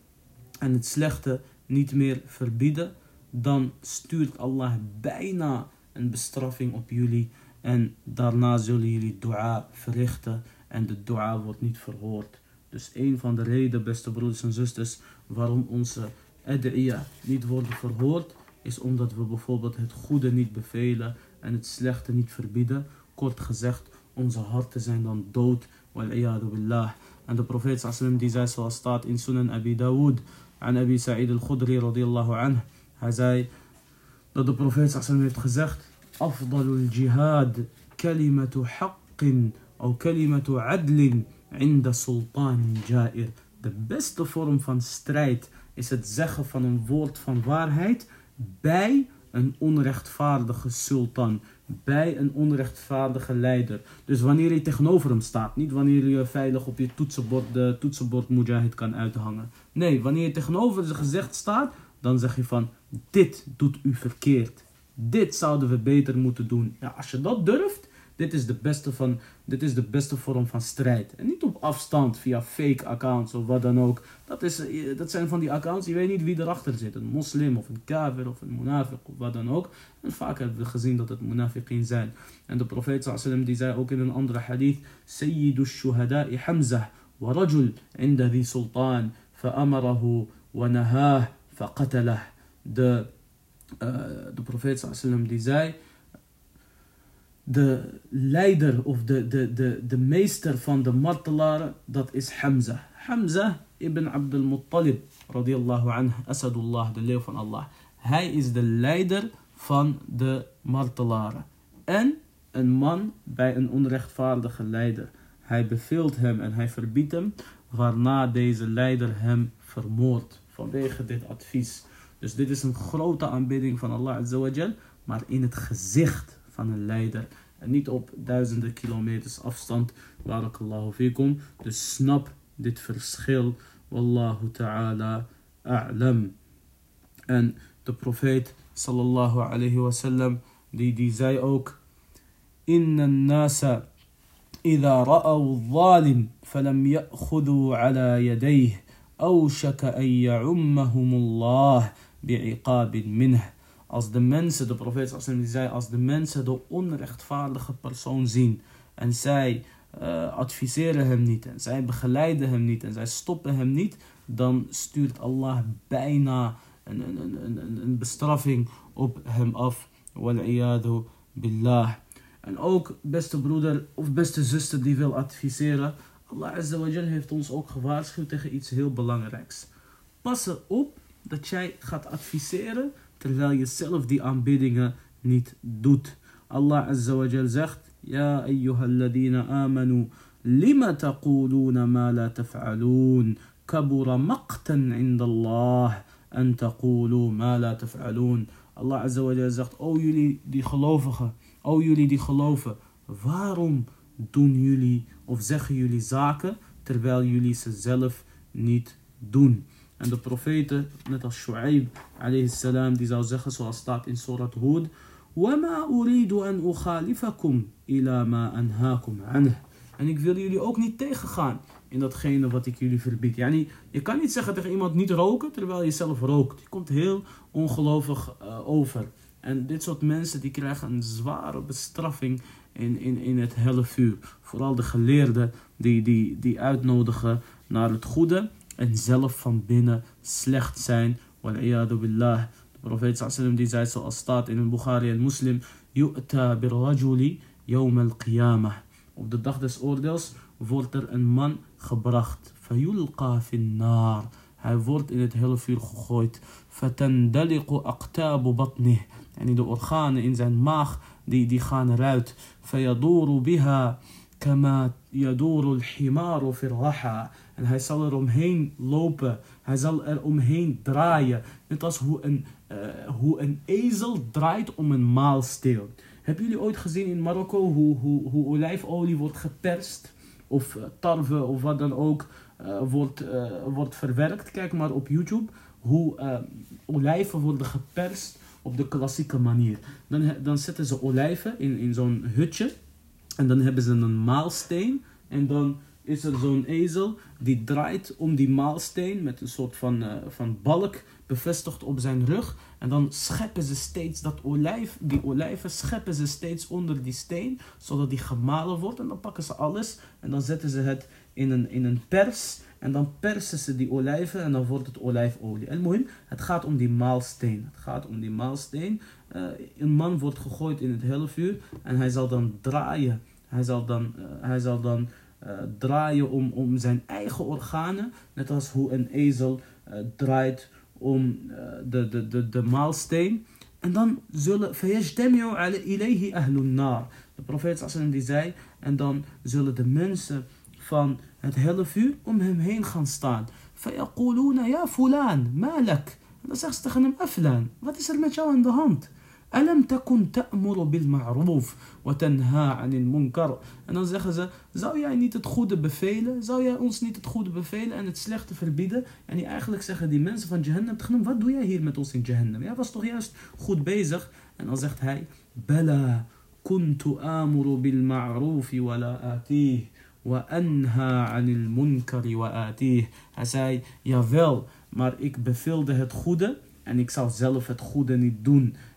en het slechte niet meer verbieden, dan stuurt Allah bijna een bestraffing op jullie. En daarna zullen jullie dua verrichten en de dua wordt niet verhoord. Dus een van de redenen, beste broeders en zusters, waarom onze ad'iya niet worden verhoord, is omdat we bijvoorbeeld het goede niet bevelen en het slechte niet verbieden. Kort gezegd, onze harten zijn dan dood. Wal billah. En de profeet sallam die zei zoals staat in Sunan Abi Dawood. Aan Abi Sa'id al-Khudri radiyallahu anhu. Hij zei dat de profeet sallam heeft gezegd. Afdalul jihad kalimatu haqqin. Of kalimatu adlin. Inda sultan jair. De beste vorm van strijd is het zeggen van een woord van waarheid bij een onrechtvaardige sultan, bij een onrechtvaardige leider. Dus wanneer je tegenover hem staat, niet wanneer je veilig op je toetsenbord de toetsenbord mujahid kan uithangen. Nee, wanneer je tegenover zijn gezicht staat, dan zeg je van, dit doet u verkeerd. Dit zouden we beter moeten doen. Ja, als je dat durft, dit is de beste, van, dit is de beste vorm van strijd. En niet op afstand via fake accounts of wat dan ook. Dat, is, eh, dat zijn van die accounts, je weet niet wie erachter zit. Een moslim of een kafir of een munafiq of wat dan ook. En vaak hebben we gezien dat het munafiqin zijn. En de profeet sallam die zei ook in een andere hadith. Sayyidu shuhada'i Hamzah wa rajul inda di sultan fa'amarahu wa nahah faqatalah. De, uh, de profeet sallam die zei de leider of de, de, de, de meester van de martelaren, dat is Hamza. Hamza ibn Abdul Muttalib, radiyallahu anh, Asadullah, de leeuw van Allah. Hij is de leider van de martelaren. En een man bij een onrechtvaardige leider. Hij beveelt hem en hij verbiedt hem, waarna deze leider hem vermoordt vanwege dit advies. Dus dit is een grote aanbidding van Allah maar in het gezicht van een leider. En niet op duizenden kilometers afstand. Barakallahu fikum. Dus snap dit verschil. Wallahu ta'ala a'lam. En de profeet sallallahu alayhi wasallam die, die zei ook. Inna nasa إذا رأوا الظالم فلم يأخذوا على يديه أوشك أن يعمهم الله بعقاب منه als de mensen, de profeet die zei, als de mensen de onrechtvaardige persoon zien en zij uh, adviseren hem niet en zij begeleiden hem niet en zij stoppen hem niet, dan stuurt Allah bijna een, een, een, een bestraffing op hem af. Wal'iyadu billah. En ook, beste broeder of beste zuster die wil adviseren, Allah Azza wa heeft ons ook gewaarschuwd tegen iets heel belangrijks. Pas erop dat jij gaat adviseren terwijl je zelf die aanbiddingen niet doet. Allah Azza zegt, Ja ayyuhalladina amanu, lima taquluna ma la taf'aloon, kabura maqtan inda Allah, en taqulu ma la taf'aloon. Allah Azza zegt, O jullie die gelovigen, o jullie die geloven, waarom doen jullie of zeggen jullie zaken terwijl jullie ze zelf niet doen? En de profeten, net als Shu'aib alayhi salam, die zou zeggen zoals staat in Surat Hud. وَمَا أُرِيدُ أَنْ أُخَالِفَكُمْ إِلَى مَا أَنْهَاكُمْ عَنْهُ En ik wil jullie ook niet tegengaan in datgene wat ik jullie verbied. Yani, je kan niet zeggen tegen iemand niet roken terwijl je zelf rookt. Je komt heel ongelovig uh, over. En dit soort mensen die krijgen een zware bestraffing in, in, in het helle vuur. Vooral de geleerden die, die, die uitnodigen naar het goede En zelf van binnen slecht zijn. Wal'iyadu billah. De profeet sallam die zei zoals staat in een Bukhari en Muslim. Yu'ta birrajuli yawm al-qiyamah. Op de dag des oordeels wordt er een man gebracht. Fayulqa finnar. Hij wordt in het hele vuur gegooid. Fatandaliqu aqtabu batnih. En de organen in zijn maag die, die gaan eruit. Fayaduru biha kama yaduru al-himaru fi En hij zal er omheen lopen. Hij zal er omheen draaien. Net als hoe een, uh, hoe een ezel draait om een maalsteel. Hebben jullie ooit gezien in Marokko hoe, hoe, hoe olijfolie wordt geperst? Of uh, tarwe of wat dan ook uh, wordt, wordt verwerkt. Kijk maar op YouTube hoe olijven worden geperst op de klassieke manier. Dan, dan zetten ze olijven in, in zo'n hutje. En dan hebben ze een maalsteen. En dan is er zo'n ezel die draait om die maalsteen met een soort van, uh, van balk bevestigd op zijn rug. En dan scheppen ze steeds dat olijf, die olijven scheppen ze steeds onder die steen, zodat die gemalen wordt. En dan pakken ze alles en dan zetten ze het in een, in een pers. En dan persen ze die olijven en dan wordt het olijfolie. En mooi, het gaat om die maalsteen. Het gaat om die maalsteen. Uh, een man wordt gegooid in het hele vuur en hij zal dan draaien. Hij zal dan, uh, hij zal dan eh, draaien om, om zijn eigen organen. Net als hoe een ezel eh, draait om eh, de, de, de, de maalsteen. En dan zullen ilayhi ahlun nar. De profeet die zei, en dan zullen de mensen van het hele vuur om hem heen gaan staan. Ya fulan. En dan zegt ze tegen hem, aflan, wat is er met jou aan de hand? ألم تكن تأمر بالمعروف وتنهى عن المنكر؟ أنا زخزة زاو يعني تتخود بفيلة زاو يعني أنس ني تتخود بفيلة أنا تسلخت في البيدة. يعني أخلك سخة دي منس فان جهنم تخنم فادو يا هير ما توصين جهنم. يا بس تغياش خود بيزخ أنا زخت هاي. بلا كنت آمر بالمعروف ولا آتيه وأنهى عن المنكر وآتيه. هساي يا فيل مار إك بفيلده هتخودة يعني إك ساو زلو هتخودة ني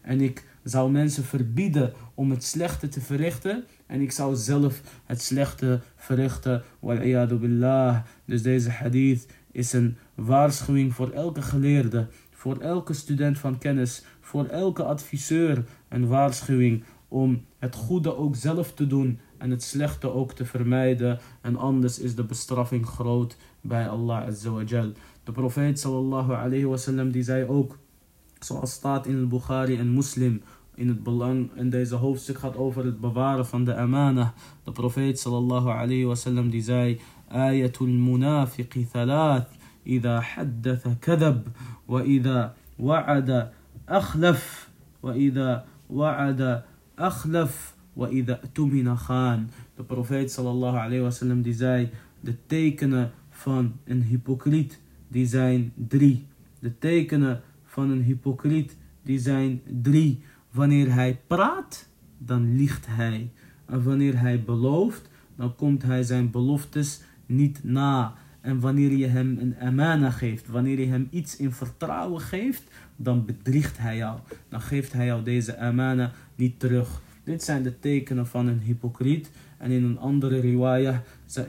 En ik zou mensen verbieden om het slechte te verrichten. En ik zou zelf het slechte verrichten. Wal'iyadu billah. Dus deze hadith is een waarschuwing voor elke geleerde. Voor elke student van kennis. Voor elke adviseur. Een waarschuwing om het goede ook zelf te doen en het slechte ook te vermijden. En anders is de bestraffing groot bij Allah Azza wa. De profeet sallallahu alayhi wa sallam die zei ook, zoals staat in Bukhari en Muslim, in het belang in deze hoofdstuk gaat over het bewaren van de amana. De profeet sallallahu alayhi wa sallam die zei, ayatul munafiqi thalath, إذا حدث كذب وإذا وعد أخلف وإذا وعد أخلف وإذا اؤتمن خان. De profeet sallallahu alayhi wasallam die zei, de tekenen van een hypocriet, die zijn drie. De tekenen van een hypocriet, die zijn drie. Wanneer hij praat, dan liegt hij. En wanneer hij belooft, dan komt hij zijn beloftes niet na. En wanneer je hem een amana geeft, wanneer je hem iets in vertrouwen geeft, dan bedriegt hij jou. Dan geeft hij jou deze amana niet terug. Dit zijn de tekenen van een hypocriet. En in een andere riwayah,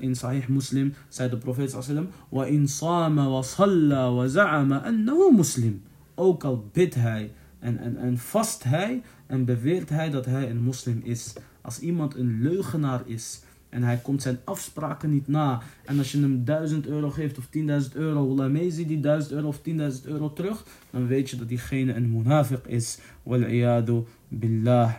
in Sahih Muslim, zei de profeet sallam, wa in sama wa salla wa za'ama annahu muslim. Ook al bidt hij en, en, en vast hij en beweert hij dat hij een moslim is. Als iemand een leugenaar is en hij komt zijn afspraken niet na. En als je hem 1000 euro geeft of 10.000 euro, zie die 1000 euro of 10.000 euro terug, dan weet je dat diegene een munafiq is. Wal'iyadu billah.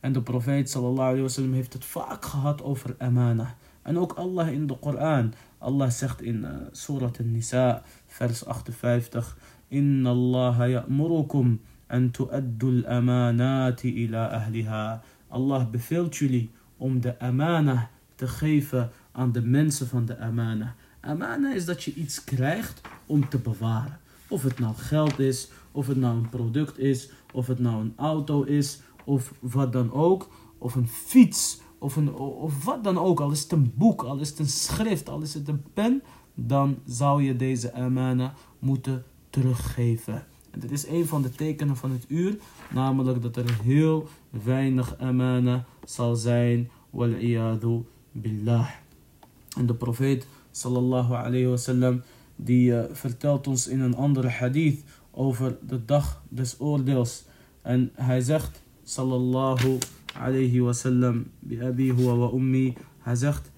En de profeet sallallahu alayhi wasallam heeft het vaak gehad over amana. En ook Allah in de Koran. Allah zegt in uh, Surat An-Nisa, vers 58. Inna Allah ya'murukum an tu'addu al-amanati ila ahliha. Allah beveelt jullie om de amana te geven aan de mensen van de amana. Amana is dat je iets krijgt om te bewaren. Of het nou geld is, of het nou een product is, of het nou een auto is, of wat dan ook. Of een fiets, of, een, of wat dan ook. Al is het een boek, al is het een schrift, al is het een pen. Dan zou je deze amana moeten teruggeven. En dit is een van de tekenen van het uur. Namelijk dat er heel weinig amana zal zijn. Wal billah. En de profeet sallallahu alayhi wasallam die uh, vertelt ons in een andere hadith over de dag des oordeels. En hij zegt, sallallahu alayhi wasallam, bi abi huwa wa ummi, hij zegt,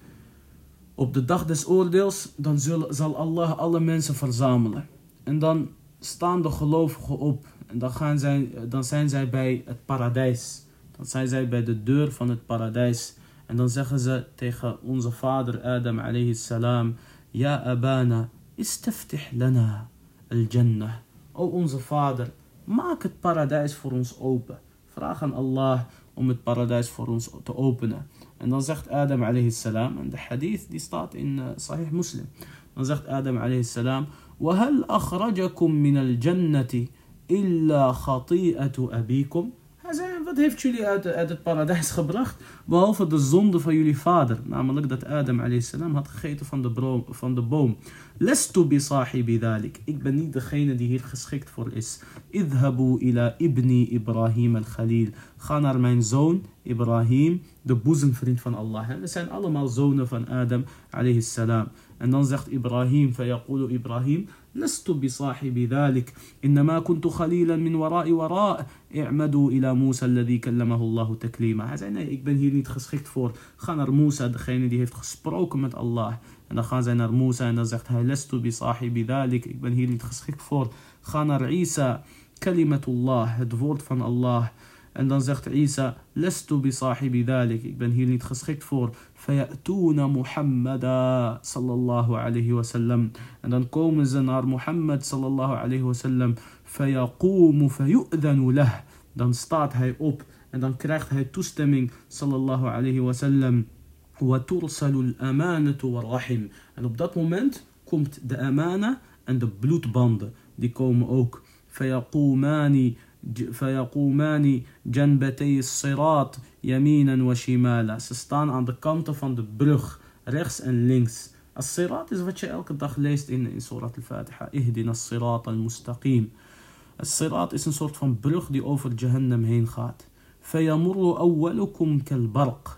op de dag des oordeels, dan zal Allah alle mensen verzamelen. En dan staan de gelovigen op. En dan, gaan zij, dan zijn zij bij het paradijs. Dan zijn zij bij de deur van het paradijs. En dan zeggen ze tegen onze vader Adam alayhi salam. Ja abana, istaftih lana al-jannah. O onze vader, maak het paradijs voor ons open. Vraag aan Allah om het paradijs voor ons te openen. En dan zegt Adam alayhi salam, en de hadith die staat in uh, Sahih Muslim. Dan zegt Adam alayhi salam, وهل أخرجكم من الجنة إلا خطيئة أبيكم zei, wat heeft jullie uit, uit het paradijs gebracht? Behalve de zonde van jullie vader. Namelijk dat Adam salam had gegeten van de, bro, van de boom. Lestu bi sahibi dhalik. Ik ben niet degene die hier geschikt voor is. Idhabu ila ibni Ibrahim al-Khalil. Ga naar mijn zoon Ibrahim, de boezemvriend van Allah. We zijn allemaal zonen van Adam salam. En dan zegt Ibrahim, فيقول Ibrahim, لست بصاحب ذلك إنما كنت خليلا من وراء وراء اعمدوا إلى موسى الذي كلمه الله تكليما Hij zei nee, ik ben hier niet geschikt voor. Ga naar Musa, degene die heeft gesproken met Allah. En dan gaan zij naar Musa en dan zegt hij, لست بصاحب ذلك, ik ben hier niet geschikt voor. Ga naar Isa, kalimatullah, het woord van Allah. En dan zegt Isa, lestu bi sahibi dhalik. Ik ben hier niet geschikt voor. Fayatuna Muhammada sallallahu alayhi wa sallam. En dan komen ze naar Muhammad sallallahu alayhi wa sallam. Fayaqumu fayu'dhanu lah. Dan staat hij op en dan krijgt hij toestemming sallallahu alayhi wa sallam. وترسل الأمانة والرحم. En op dat moment komt de amana en de bloedbanden. Die komen ook. فيقومان فيقومان جنبتي الصراط يمينا وشمالا. سستان اند كونت اوف اند بروغ ريكس اند لينكس الصراط از فاتش الك داخ ليست ان سوره الفاتحه اهدنا الصراط المستقيم الصراط اسم سورت فون بروغ دي اوفر جهنم هين خات فيمر أولكم كالبرق.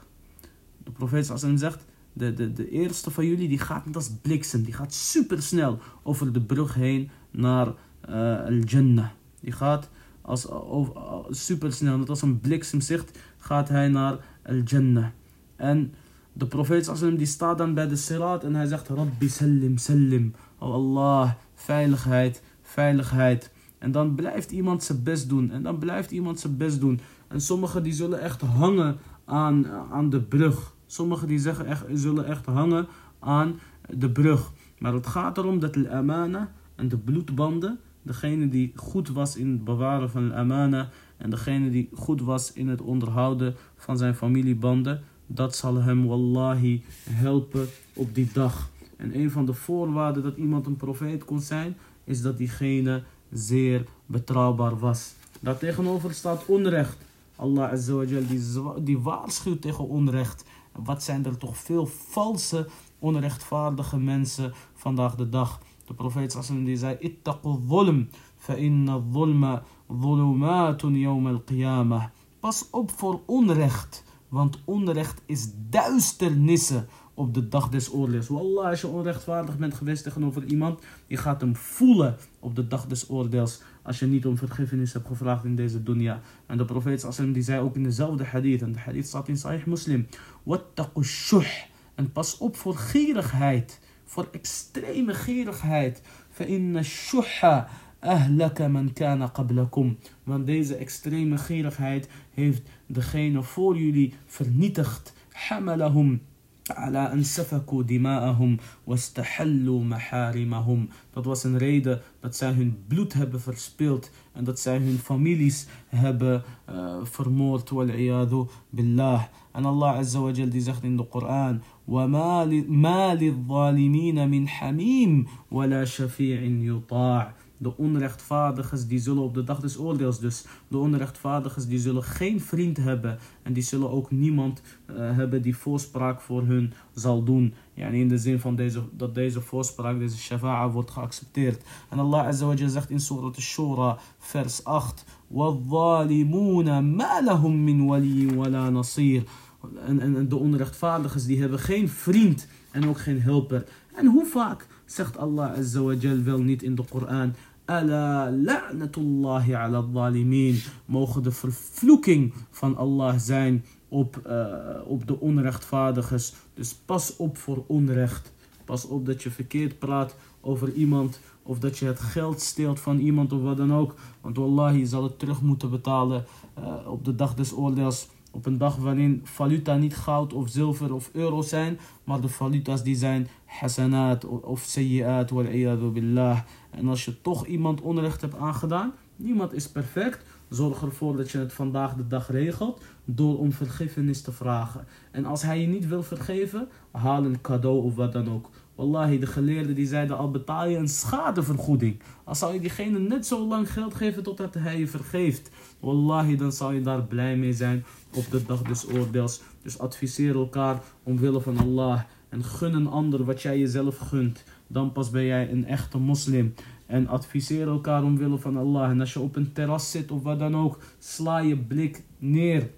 دو بروفيس صلى الله عليه وسلم زخت de, de, de eerste van jullie die gaat net als super snel over de brug heen naar eh, Jannah. Die gaat als, super snel, net als een bliksemzicht, gaat hij naar al-Jannah. En de profeet sallam die staat dan bij de sirat en hij zegt, Rabbi sallim sallim. Oh Allah, veiligheid, veiligheid. En dan blijft iemand zijn best doen. En dan blijft iemand zijn best doen. En sommigen die zullen echt hangen aan, aan de brug. Sommigen die zeggen echt, zullen echt hangen aan de brug. Maar het gaat erom dat de amana en de bloedbanden degene die goed was in het bewaren van de amana en degene die goed was in het onderhouden van zijn familiebanden, dat zal hem wallahi helpen op die dag. En een van de voorwaarden dat iemand een profeet kon zijn, is dat diegene zeer betrouwbaar was. Daartegenover staat onrecht. Allah Azawajal die, die waarschuwt tegen onrecht. wat zijn er toch veel valse, onrechtvaardige mensen vandaag de dag. De profeet sallam die zei, yawm al-qiyamah. Pas op voor onrecht, want onrecht is duisternissen op de dag des oordeels. Wallah, als je onrechtvaardig bent geweest tegenover iemand, je gaat hem voelen op de dag des oordeels. Als je niet om vergiffenis hebt gevraagd in deze dunya. En de profeet sallam die zei ook in dezelfde hadith, en de hadith staat in Sahih Muslim, wattaqu shuh. En pas op voor gierigheid voor extreme gierigheid. فَإِنَّ الشُّحَّ أَهْلَكَ مَنْ كَانَ قَبْلَكُمْ Want deze extreme gierigheid heeft degene voor jullie vernietigd. حَمَلَهُمْ على أن سفكوا دماءهم واستحلوا محارمهم. Dat was een reden dat zij hun bloed hebben verspild en dat zij hun families hebben uh, vermoord. Wal billah. En Allah Azza wa Jal die zegt in de Koran: وَمَا لِلظَّالِمِينَ مِنْ حَمِيمٍ وَلَا شَفِيعٍ يُطَاعٍ de onrechtvaardigers die zullen op de dag des oordeels dus, de onrechtvaardigers die zullen geen vriend hebben en die zullen ook niemand uh, hebben die voorspraak voor hun zal doen. Yani in de zin van deze, dat deze voorspraak, deze shafa'a wordt geaccepteerd. En Allah Azza wa zegt in Surah Al-Shura vers 8 وَالظَّالِمُونَ مَا لَهُم مِّن وَلِيٍّ وَلَا نَصِيرٍ en, en de onrechtvaardigers die hebben geen vriend en ook geen helper. En hoe vaak Zegt Allah Azza wa Jal wel niet in de Koran. Mogen de vervloeking van Allah zijn op, uh, op de onrechtvaardigers. Dus pas op voor onrecht. Pas op dat je verkeerd praat over iemand. Of dat je het geld steelt van iemand of wat dan ook. Want wallahi zal het terug moeten betalen uh, op de dag des oordeels. Op een dag waarin valuta niet goud of zilver of euro zijn. Maar de valuta's die zijn hasanat of sayyi'at wal billah. En als je toch iemand onrecht hebt aangedaan. Niemand is perfect. Zorg ervoor dat je het vandaag de dag regelt door om vergiffenis te vragen. En als hij je niet wil vergeven, haal een cadeau of wat dan ook. Wallahi, de geleerden die zeiden al betaal je een schadevergoeding. Als zou je diegene net zo lang geld geven totdat hij je vergeeft. Wallahi, dan zal je daar blij mee zijn op de dag des oordeels. Dus adviseer elkaar omwille van Allah. En gun een ander wat jij jezelf gunt. Dan pas ben jij een echte moslim. En adviseer elkaar omwille van Allah. En als je op een terras zit of wat dan ook, sla je blik neer.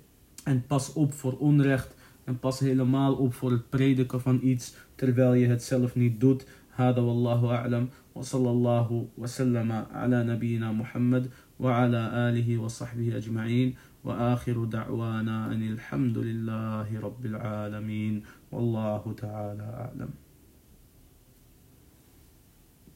En pas op voor onrecht. En pas helemaal op voor het prediken van iets terwijl je het zelf niet doet. هذا والله أعلم. وصلى الله وسلم على نبينا محمد وعلى آله وصحبه أجمعين. وآخر دعوانا أن الحمد لله رب العالمين. والله تعالى أعلم.